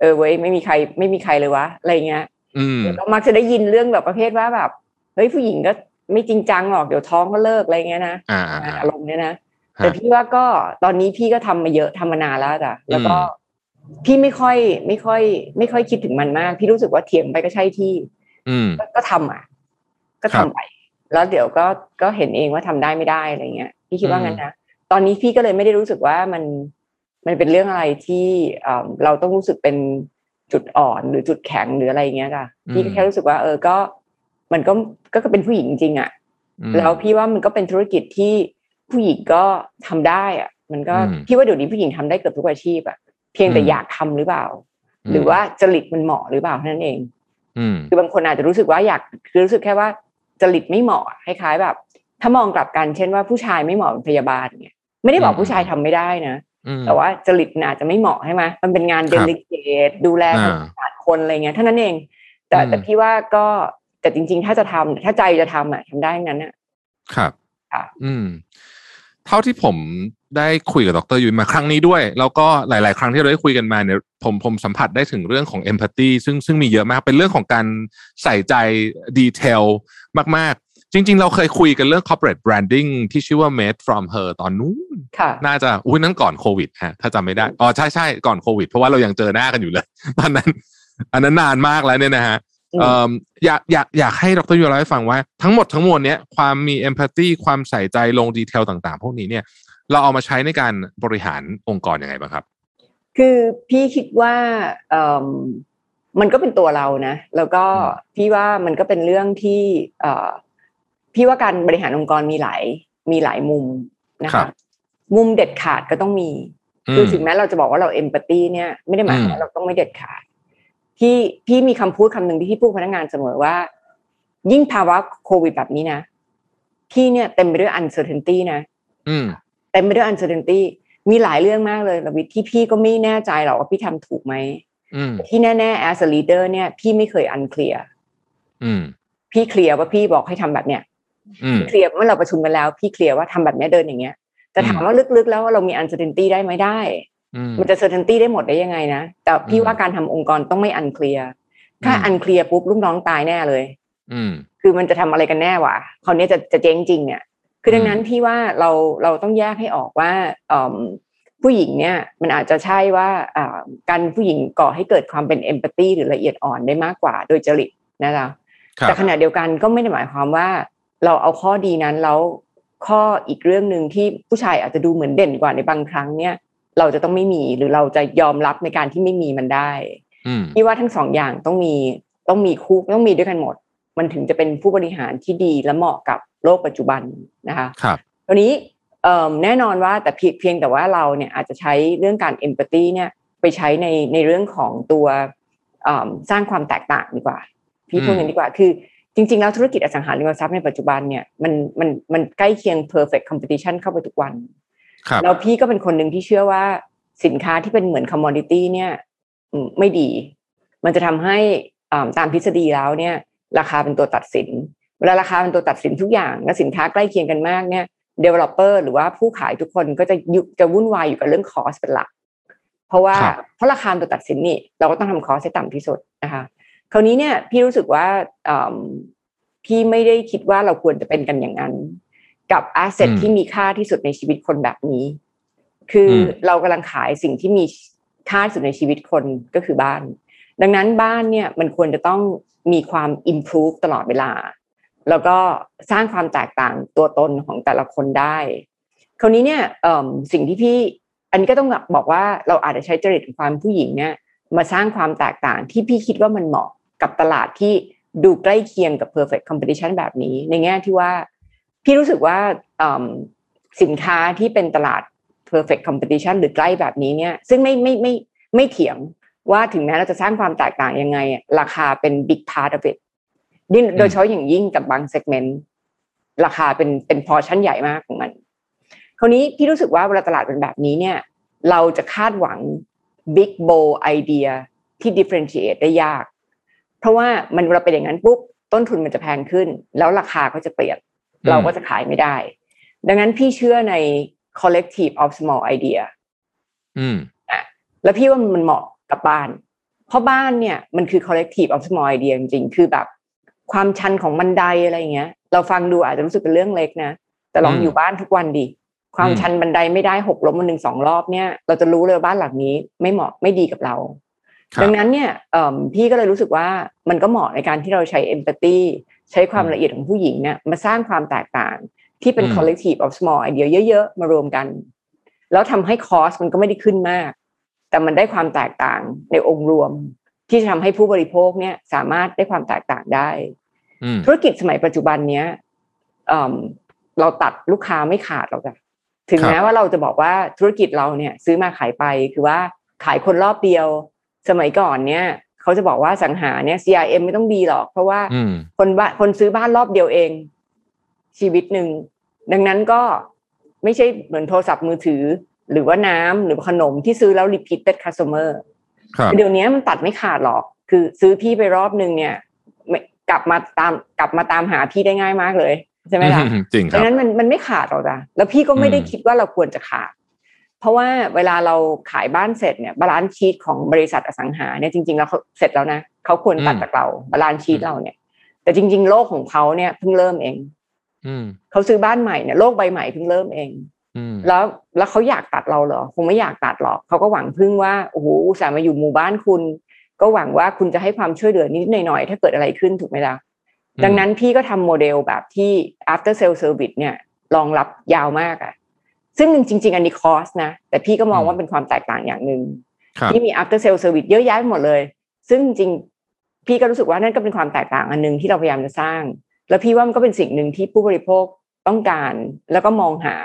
S3: เออเว้ยไม่มีใครไม่มีใครเลยวะอะไรเงี้ย
S2: อืม
S3: เรามักจะได้ยินเรื่องแบบประเภทว่าแบบเฮ้ยผู้หญิงก็ ไม่จริงจังหรอกเดี๋ยวท้องก็เลิกอะไรเงี้ยนะ
S2: อ่าอ่าอ่า
S3: อารมณ์เนี้ยนะ
S2: ฮะ
S3: แต่พี่ว่าก็ตอนนี้พี่ก็ทำมาเยอะทำมานานแล้วจ้ะแล้วก็
S2: อืม
S3: พี่ไม่ค่อยไม่ค่อย ไม่ค่อยคิดถึงมันมาก พี่รู้สึกว่าเถียงไปก็ใช่ที่
S2: อืม
S3: ก็ก็ทำอะ ก็
S2: ครั
S3: ทำ
S2: บ
S3: ไป แล้วเดี๋ยวก็ก็เห็นเองว่าทำได้ไม่ได้อะไรเงี้ย พี่คิดว่า
S2: อืม
S3: งั้นนะตอนนี้พี่ก็เลยไม่ได้รู้สึกว่ามันมันเป็นเรื่องอะไรที่เอ่อเราต้องรู้สึกเป็นจุดอ่อนหรือจุดแข็งหรืออะไรเงี้ยค่ะพี่ก็แค่รู้สึกว่า เออก็ มันก็ก็เป็นผู้หญิงจริงๆอะ
S2: อืม
S3: แล้วพี่ว่ามันก็เป็นธุรกิจที่ผู้หญิงก็ทำได้อะ มันก็
S2: อืม
S3: พี่ว่าเดี๋ยวนี้ผู้หญิงทำได้เกือบทุกอาชีพอะเพียงแต่
S2: อืม
S3: อยากทำหรือเปล่า หรือว่าจริตมันเหมาะหรือเปล่าเท่านั้นเอง
S2: อืม
S3: คือบางคนอาจจะรู้สึกว่าอยากคือรู้สึกแค่ว่าจริตไม่เหมาะคล้ายๆแบบ ถ้ามองกลับกันเช่นว่าผู้ชายไม่เหมาะเป็นพยาบาลเนี่ยไม่ได้บอก
S2: อืม
S3: ผู้ชายทำไม่ได้นะ
S2: อืม
S3: แต่ว่าจริตมันอาจจะไม่เหมาะใช่ไหมมันเป็นงาน
S2: ค
S3: เด
S2: รับ
S3: ลิเกตดูแล
S2: อ่า
S3: ศาสตร์คนอะไรเงี้ยเท่านั้นเอง แต่
S2: อืม
S3: แต่พี่ว่าก็ แต่จริง ๆ ถ้าจะทำถ้าใจจะทำอะทำได้ทั้งนั้นอะ
S2: ครับ
S3: ค่ะ
S2: อืม เท่าที่ผมได้คุยกับดรยุ้ยมาครั้งนี้ด้วย แล้วก็หลาย ๆ ครั้งที่เราได้คุยกันมาเนี่ยผมผมสัมผัสได้ถึงเรื่องของ empathy ซึ่งซึ่งมีเยอะมากเป็นเรื่องของการใส่ใจดีเทลมาก ๆ จริง ๆ เราเคยคุยกันเรื่อง corporate branding ที่ชื่อว่า made from her ตอนนู้น
S3: ค่ะ
S2: น่าจะอุ้ยนั่นก่อนโควิดฮะถ้าจำไม่ได้อ๋อใช่ใช่ก่อนโควิด เพราะว่าเรายังเจอหน้ากันอยู่เลย ตอนนั้น อันนั้นนานมากแล้วเนี่ยนะฮะ
S3: อืม
S2: เอ่ออยากอยากอยากให้ดรยูเล่าให้ฟังว่าทั้งหมดทั้งมวลเนี้ยความมี empathy ความใส่ใจลงดีเทลต่างๆ พวกนี้เนี่ย เราเอามาใช้ในการบริหารองค์กรยังไงบ้างครับ
S3: คือพี่คิดว่าเอ่มมันก็เป็นตัวเรานะ แล้วก็
S2: อืม
S3: พี่ว่ามันก็เป็นเรื่องที่เอ่อพี่ว่าการบริหารองค์กรมีหลายมีหลายมุมนะ
S2: ครั
S3: คะ
S2: บ
S3: มุมเด็ดขาดก็ต้องมี
S2: อื
S3: คือ
S2: ม
S3: ถึงแม้เราจะบอกว่าเราเอมพัตตีเนี่ยไม่ได้หมายความ
S2: อืม
S3: ว่าเราต้องไม่เด็ดขาด พี่พี่มีคำพูดคำหนึ่งที่พี่พูดกับพนักงานเสมอว่า ยิ่งภาวะโควิดแบบนี้นะ พี่เนี่ยเต็มไปด้วย uncertainty นะ
S2: อืม
S3: เต็มไปด้วย uncertainty มีหลายเรื่องมากเลยระวิทที่พี่ก็ไม่แน่ใจหรอกว่าพี่ทำถูกไหม
S2: อืม
S3: ที่แน่ๆ as a leader เนี่ย พี่ไม่เคย unclear
S2: อืม
S3: พี่เคลียร์ว่าพี่บอกให้ทำแบบเนี้ย
S2: อืม
S3: เคลียร์เมื่อเราประชุมกันแล้ว พี่เคลียร์ว่าทำแบบเนี้ยเดินอย่างเงี้ยแต่ถามว่าลึกๆแล้วว่าเรามี uncertainty ได้ไหมได้
S2: อื ม
S3: มันจะ certainty ได้หมดได้ยังไงนะ แต่พี่
S2: อืม
S3: ว่าการทำองค์กรต้องไม่ unclear ถ้า
S2: อืม
S3: unclear ปุ๊บลูกน้องตายแน่เลย
S2: อืม
S3: คือมันจะทำอะไรกันแน่วะคราวนี้จะจะเจ๊งจริงเนี่ย คือดังนั้น
S2: อืม
S3: พี่ว่าเราเราต้องแยกให้ออกว่าเอิ่มผู้หญิงเนี่ยมันอาจจะใช่ว่าอ่าการผู้หญิงก่อให้เกิดความเป็นเอมพัตตีหรือละเอียดอ่อนได้มากกว่าโดยจริตนะคะ
S2: ครับ
S3: แต่ขณะเดียวกันก็ไม่ได้หมายความว่า เราเอาข้อดีนั้นแล้วข้ออีกเรื่องหนึ่งที่ผู้ชายอาจจะดูเหมือนเด่นกว่าในบางครั้งเนี่ย เราจะต้องไม่มีหรือเราจะยอมรับในการที่ไม่มีมันได้
S2: อืม
S3: พี่ว่าทั้งสองอย่างต้องมีต้องมีคู่ต้องมีด้วยกันหมด มันถึงจะเป็นผู้บริหารที่ดีและเหมาะกับโลกปัจจุบันนะคะ
S2: ครับ
S3: ตอนนี้เอิ่มแน่นอนว่าแต่เพียงเพียงแต่ว่าเราเนี่ยอาจจะใช้เรื่องการเอมพัตตีเนี่ยไปใช้ในในเรื่องของตัวเอิ่มสร้างความแตกต่างดีกว่า พี่พูดอย่างนี้ดีกว่าคือจริงๆ แล้วธุรกิจอสังหาริมทรัพย์ในปัจจุบันเนี่ยมันมันมันใกล้เคียง perfect competition เข้าไปทุกวัน
S2: ครับ
S3: แล้วพี่ก็เป็นคนหนึ่งที่เชื่อว่าสินค้าที่เป็นเหมือน commodity เนี่ยอืมไม่ดี มันจะทำให้อ่าตามทฤษฎีแล้วเนี่ย ราคาเป็นตัวตัดสิน เวลาราคาเป็นตัวตัดสินทุกอย่าง และสินค้าใกล้เคียงกันมากเนี่ย developer หรือว่าผู้ขายทุกคนก็จะยุจะวุ่นวายอยู่กับเรื่อง cost เป็นหลัก เพราะว่า
S2: ครับ
S3: เพราะราคาเป็นตัวตัดสินนี่เราก็ต้องทำ cost ให้ต่ำที่สุดนะคะคราวนี้เนี่ยพี่รู้สึกว่าอืมพี่ไม่ได้คิดว่าเราควรจะเป็นกันอย่างนั้น กับ asset
S2: อืม
S3: ที่มีค่าที่สุดในชีวิตคนแบบนี้ คืออ
S2: ม
S3: เรากำลังขายสิ่งที่มีค่าที่สุดในชีวิตคนก็คือบ้าน ดังนั้นบ้านเนี่ยมันควรจะต้องมีความ improve ตลอดเวลา แล้วก็สร้างความแตกต่างตัวตนของแต่ละคนได้ คราวนี้เนี่ยเอิ่มสิ่งที่พี่อันนี้ก็ต้องบอกว่าเราอาจจะใช้จริตของความผู้หญิงเนี่ยมาสร้างความแตกต่างที่พี่คิดว่ามันเหมาะกับตลาดที่ดูใกล้เคียงกับ perfect competition แบบนี้ ในแง่ที่ว่า พี่รู้สึกว่าอืมสินค้าที่เป็นตลาด perfect competition หรือใกล้แบบนี้เนี่ย ซึ่งไม่ไม่ไม่ไม่เถียงว่าถึงแม้เราจะสร้างความแตกต่างยังไงอะราคาเป็น big part of it ยิ่งโดยเฉพาะอย่างยิ่งกับบาง segment ราคาเป็นเป็นพอชั่นใหญ่มากของมัน คราวนี้พี่รู้สึกว่าเวลาตลาดเป็นแบบนี้เนี่ย เราจะคาดหวัง big bold idea ที่ differentiate ได้ยาก เพราะว่ามันเวลาเป็นอย่างนั้นปุ๊บ ต้นทุนมันจะแพงขึ้น แล้วราคาก็จะเปลี่ยน
S2: อืม
S3: เราก็จะขายไม่ได้ ดังนั้นพี่เชื่อใน collective of small idea
S2: อืม
S3: แล้วพี่ว่ามันเหมาะกับบ้าน เพราะบ้านเนี่ยมันคือ collective of small idea จริงๆ คือแบบความชันของบันไดอะไรอย่างเงี้ย เราฟังดูอาจจะรู้สึกเป็นเรื่องเล็กนะ แต่ลอง
S2: อืม
S3: อยู่บ้านทุกวันดิความ
S2: อืม
S3: ชันบันไดไม่ได้หกล้มวันหนึ่งสองรอบเนี่ย เราจะรู้เลยว่าบ้านหลังนี้ไม่เหมาะไม่ดีกับเรา
S2: ครับ
S3: ดังนั้นเนี่ยเอิ่มพี่ก็เลยรู้สึกว่ามันก็เหมาะในการที่เราใช้ empathy ใช้ความละเอียดของผู้หญิงเนี่ยมาสร้างความแตกต่างที่เป็น
S2: อืม
S3: collective of small idea เยอะ ๆ มารวมกัน แล้วทำให้ cost มันก็ไม่ได้ขึ้นมาก แต่มันได้ความแตกต่างในองค์รวม ที่จะทำให้ผู้บริโภคเนี่ยสามารถได้ความแตกต่างได้
S2: อืม
S3: ธุรกิจสมัยปัจจุบันเนี้ยเอิ่มเราตัดลูกค้าไม่ขาดหรอกจ้ะถึง
S2: ครับ
S3: แม้ว่าเราจะบอกว่าธุรกิจเราเนี่ย ซื้อมาขายไปคือว่าขายคนรอบเดียว สมัยก่อนเนี่ย เขาจะบอกว่าสังหาเนี่ย CRM ไม่ต้องดีหรอก เพราะว่า
S2: อืม
S3: คนบ้านคนซื้อบ้านรอบเดียวเอง ชีวิตหนึ่ง ดังนั้นก็ไม่ใช่เหมือนโทรศัพท์มือถือ หรือว่าน้ำหรือขนมที่ซื้อแล้ว repeated customer
S2: ครับ
S3: เดี๋ยวนี้มันตัดไม่ขาดหรอก คือซื้อพี่ไปรอบนึงเนี่ยไม่กลับมาตามกลับมาตามหาพี่ได้ง่ายมากเลยใช่ไหมล่ะ
S2: อืมจริงค
S3: ดั
S2: รับดั
S3: งนั้นมันมันไม่ขาดหรอกจ้ะแล้วพี่ก็ไม่ได้
S2: อืม
S3: คิดว่าเราควรจะขาด เพราะว่าเวลาเราขายบ้านเสร็จเนี่ย balance sheet ของบริษัทอสังหาเนี่ยจริงๆแล้วเขาเสร็จแล้วนะเขาควรตัดจากเรา balance sheet เราเนี่ย แต่จริง ๆ โลกของเขาเนี่ยเพิ่งเริ่มเอง
S2: อืม
S3: เขาซื้อบ้านใหม่เนี่ยโลกใบใหม่เพิ่งเริ่มเอง
S2: อืม
S3: แล้วแล้วเขาอยากตัดเราเหรอคงไม่อยากตัดหรอกเขาก็หวังพึ่งว่าโอ้โหอุตส่าห์มาอยู่หมู่บ้านคุณ ก็หวังว่าคุณจะให้ความช่วยเหลือนิดๆหน่อยๆถ้าเกิดอะไรขึ้นถูกไหมล่ะ
S2: อืม
S3: ดังนั้นพี่ก็ทำโมเดลแบบที่ after sale service เนี่ยรองรับยาวมากอะ ซึ่งจริง ๆ อันนี้คอสนะ แต่พี่ก็มองว่าเป็นความแตกต่างอย่างหนึ่ง
S2: ครับ
S3: ที่มี after sale service เยอะแยะไปหมดเลย ซึ่งจริงๆพี่ก็รู้สึกว่านั่นก็เป็นความแตกต่างอันหนึ่งที่เราพยายามจะสร้าง แล้วพี่ว่ามันก็เป็นสิ่งหนึ่งที่ผู้บริโภคต้องการแล้วก็มองหา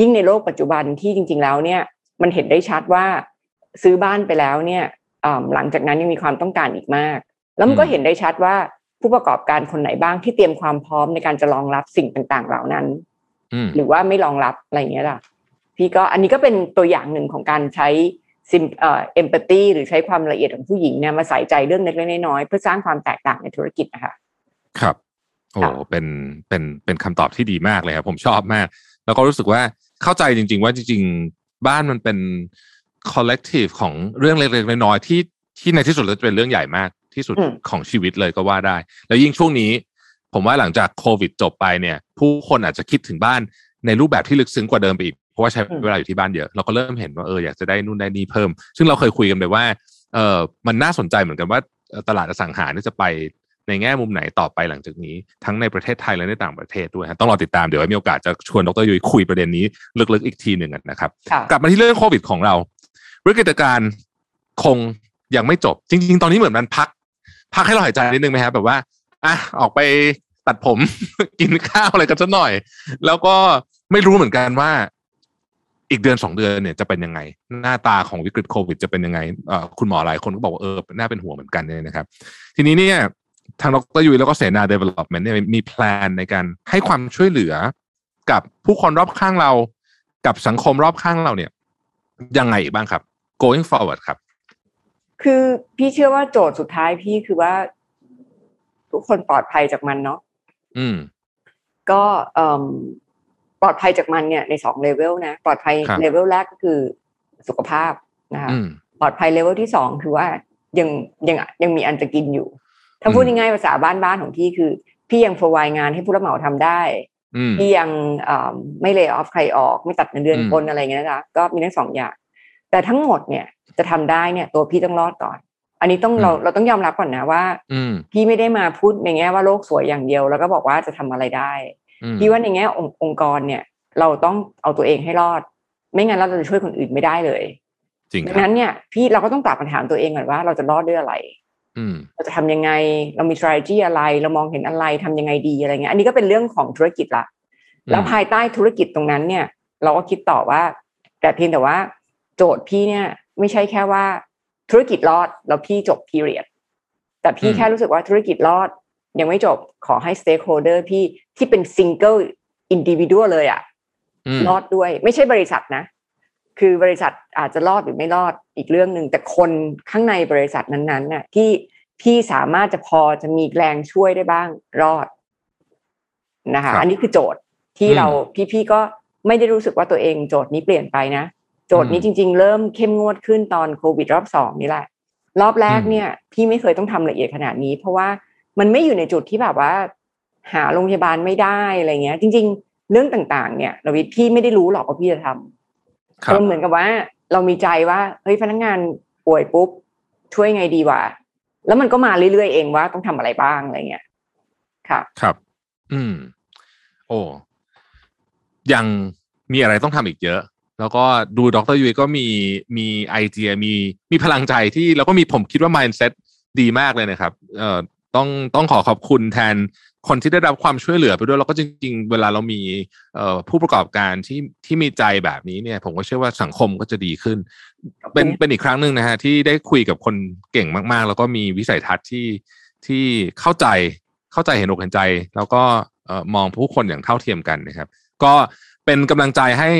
S3: ยิ่งในโลกปัจจุบันที่จริง ๆ แล้วเนี่ยมันเห็นได้ชัดว่าซื้อบ้านไปแล้วเนี่ยอ่าหลังจากนั้นยังมีความต้องการอีกมาก แล้วมันก็
S2: อืม
S3: เห็นได้ชัดว่าผู้ประกอบการคนไหนบ้างที่เตรียมความพร้อมในการจะรองรับสิ่งต่างๆ เหล่านั้น
S2: อืม
S3: หรือว่าไม่รองรับอะไรอย่างเงี้ยล่ะพี่ก็อันนี้ก็เป็นตัวอย่างหนึ่งของการใช้ซิมเอ่อเอมพัตตีหรือใช้ความละเอียดของผู้หญิงเนี่ยมาใส่ใจเรื่องเล็กๆน้อยๆเพื่อสร้างความแตกต่างในธุรกิจนะคะ
S2: ครับโอ้
S3: ครับ
S2: เป็นเป็นเป็นคำตอบที่ดีมากเลยครับผมชอบมาก แล้วก็รู้สึกว่าเข้าใจจริง ๆ ว่าจริง ๆ บ้านมันเป็น collective ของเรื่องเล็กๆน้อยๆที่ที่ในที่สุดจะเป็นเรื่องใหญ่มากที่สุดของชีวิตเลยก็ว่าได้ แล้วยิ่งช่วงนี้ ผมว่าหลังจากโควิดจบไปเนี่ย ผู้คนอาจจะคิดถึงบ้านในรูปแบบที่ลึกซึ้งกว่าเดิมไปอีก เพราะว่าใช้เวลาอยู่ที่บ้านเยอะ เราก็เริ่มเห็นว่าเอออยากจะได้นู่นได้นี่เพิ่ม ซึ่งเราเคยคุยกันไปว่าเออมันน่าสนใจเหมือนกันว่าตลาดอสังหาจะไปในแง่มุมไหนต่อไปหลังจากนี้ ทั้งในประเทศไทยและในต่างประเทศด้วยต้องรอติดตามเดี๋ยวมีโอกาสจะชวนดรยุ้ยคุยประเด็นนี้ลึกๆอีกทีหนึ่งนะครับ กลับมาที่เรื่องโควิดของเราวิกฤตการณ์คงยังไม่จบ จริง ๆ ตอนนี้เหมือนมันพัก พักให้เราหายใจนิดนึงไหมครับแบบว่าอะออกไป ตัดผม กินข้าวอะไรกันสักหน่อย แล้วก็ไม่รู้เหมือนกันว่า อีกเดือนสองเดือนเนี่ยจะเป็นยังไง หน้าตาของวิกฤตโควิดจะเป็นยังไงคุณหมอหลายคนก็บอกว่าเออน่าเป็นห่วงเหมือนกันเนี่ยนะครับ ทีนี้เนี่ยทางดรยุ้ยแล้วก็เสนา Development เนี่ยมีแพลนในการให้ความช่วยเหลือกับผู้คนรอบข้างเรา กับสังคมรอบข้างเราเนี่ย ยังไงอีกบ้างครับ going forward ครับ
S3: คือพี่เชื่อว่าโจทย์สุดท้ายพี่คือว่า ทุกคนปลอดภัยจากมันเนาะ
S2: อืม
S3: ก็ปลอดภัยจากมันเนี่ยในสองเลเวลนะ ปลอดภัยเลเวลแรกก็คือสุขภาพนะคะปลอดภัยเลเวลที่สองคือว่ายังยังยังมีอันจะกินอยู่ ถ้าพูดง่ายๆภาษาบ้านๆของพี่คือ พี่ยัง provide งานให้ผู้รับเหมาทำได้พี่ยังไม่ lay off ใครออก ไม่ตัดเงินเดือนคนอะไรเงี้ยนะก็มีทั้งสองอย่าง แต่ทั้งหมดเนี่ยจะทำได้เนี่ยตัวพี่ต้องรอดก่อน อันนี้ต้องเราเราต้องยอมรับก่อนนะว่าพี่ไม่ได้มาพูดในแง่ว่าโลกสวยอย่างเดียว แล้วก็บอกว่าจะทำอะไรได้พี่ว่าในแง่ององค์กรเนี่ย เราต้องเอาตัวเองให้รอด ไม่งั้นเราจะช่วยคนอื่นไม่ได้เลยดังนั้นเนี่ย พี่เราก็ต้องตอบคำถามตัวเองก่อนว่าเราจะรอดด้วยอะไรเราจะทำยังไงเรามี strategy อะไร เรามองเห็นอะไรทำยังไงดีอะไรเงี้ยอันนี้ก็เป็นเรื่องของธุรกิจละแล้วภายใต้ธุรกิจตรงนั้นเนี่ย เราก็คิดต่อว่า แต่เพียงแต่ว่า โจทย์พี่เนี่ย ไม่ใช่แค่ว่า ธุรกิจรอดแล้วพี่จบ period แต่พี่แค่รู้สึกว่าธุรกิจรอด ยังไม่จบขอให้ stakeholder พี่ที่เป็น single individual เลยอะรอดด้วย ไม่ใช่บริษัทนะ คือบริษัทอาจจะรอดหรือไม่รอดอีกเรื่องหนึ่งแต่คนข้างในบริษัทนั้นๆน่ะ ที่พี่สามารถจะพอจะมีแรงช่วยได้บ้างรอดนะคะ อันนี้คือโจทย์ที่เราพี่ๆก็ไม่ได้รู้สึกว่าตัวเองโจทย์นี้เปลี่ยนไปนะ โจทย์นี้จริง ๆ เริ่มเข้มงวดขึ้นตอนโควิดรอบสองนี่แหละ รอบแรกเนี่ยพี่ไม่เคยต้องทำละเอียดขนาดนี้ เพราะว่ามันไม่อยู่ในจุดที่แบบว่า หาโรงพยาบาลไม่ได้อะไรเงี้ย จริง ๆ เรื่องต่างๆ เนี่ยเราพี่ไม่ได้รู้หรอกว่าพี่จะทำมันเหมือนกับว่า เรามีใจว่าเฮ้ยพนักงานป่วยปุ๊บช่วยไงดีวะแล้วมันก็มาเรื่อยๆเองว่าต้องทำอะไรบ้างอะไรเงี้ยค่ะ
S2: ครับ อืม โอ้ยังมีอะไรต้องทำอีกเยอะ แล้วก็ดูดรยุ้ยก็มีมีไอเดียมีมีพลังใจที่แล้วก็มีผมคิดว่า mindset ดีมากเลยนะครับเอ่อต้องต้องขอขอบคุณแทนคนที่ได้รับความช่วยเหลือไปด้วยแล้วก็จริง ๆ เวลาเรามีผู้ประกอบการที่ที่มีใจแบบนี้เนี่ย ผมก็เชื่อว่าสังคมก็จะดีขึ้น เป็นเป็นอีกครั้งหนึ่งนะฮะที่ได้คุยกับคนเก่งมาก ๆ แล้วก็มีวิสัยทัศน์ที่ที่เข้าใจเข้าใจเห็นอกเห็นใจ แล้วก็มองผู้คนอย่างเท่าเทียมกันนะครับ ก็เป็นกำลังใจให้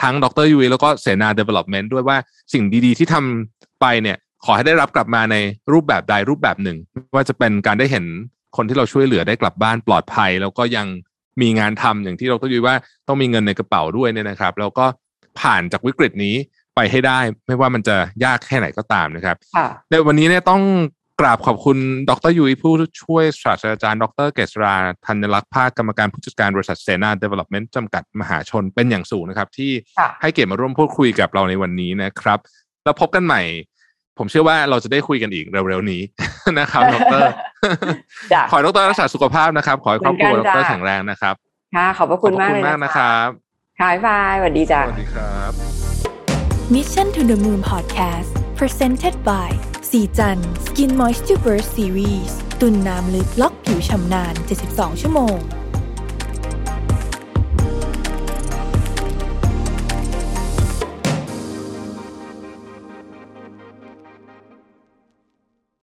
S2: ทั้งดรยูวีแล้วก็เสนา Development ด้วยว่าสิ่งดีๆ ที่ทำไปเนี่ยขอให้ได้รับกลับมาในรูปแบบใดรูปแบบหนึ่ง ว่าจะเป็นการได้เห็นคนที่เราช่วยเหลือได้กลับบ้านปลอดภัย แล้วก็ยังมีงานทำอย่างที่เราต้องยุยว่าต้องมีเงินในกระเป๋าด้วยเนี่ยนะครับ แล้วก็ผ่านจากวิกฤตนี้ไปให้ได้ ไม่ว่ามันจะยากแค่ไหนก็ตามนะครับในวันนี้เนี่ยต้องก ราบขอบคุณดรยุ้ยผู้ช่วยศาสตราจารย์ ดรเกษราธัญลักษณ์ภาคกรรมการผู้จัดการบริษัทเซนาเดเวล็อปเมนต์จำกัดมหาชนเป็นอย่างสูงนะครับ ที่ให้เกียรติมาร่วมพูดคุยกับเราในวันนี้นะครับ แล้วพบกันใหม่ ผมเชื่อว่าเราจะได้คุยกันอีกเร็วๆนี้นะครับดรขอให้ดรรักษาสุขภาพนะครับ ขอให้ครอบครัวดรแข็งแรงนะครับ
S3: ค่ะขอบพระคุณมากเลย
S2: นะครับ
S3: ค่ะบายสวัสดีจ้ะ
S2: สวัสดีครับ
S1: Mission to the Moon Podcast Presented by สีจัน Skin Moisture Burst Series ตุ่นน้ำลึกล็อกผิวชำนาน 72 ชั่วโมง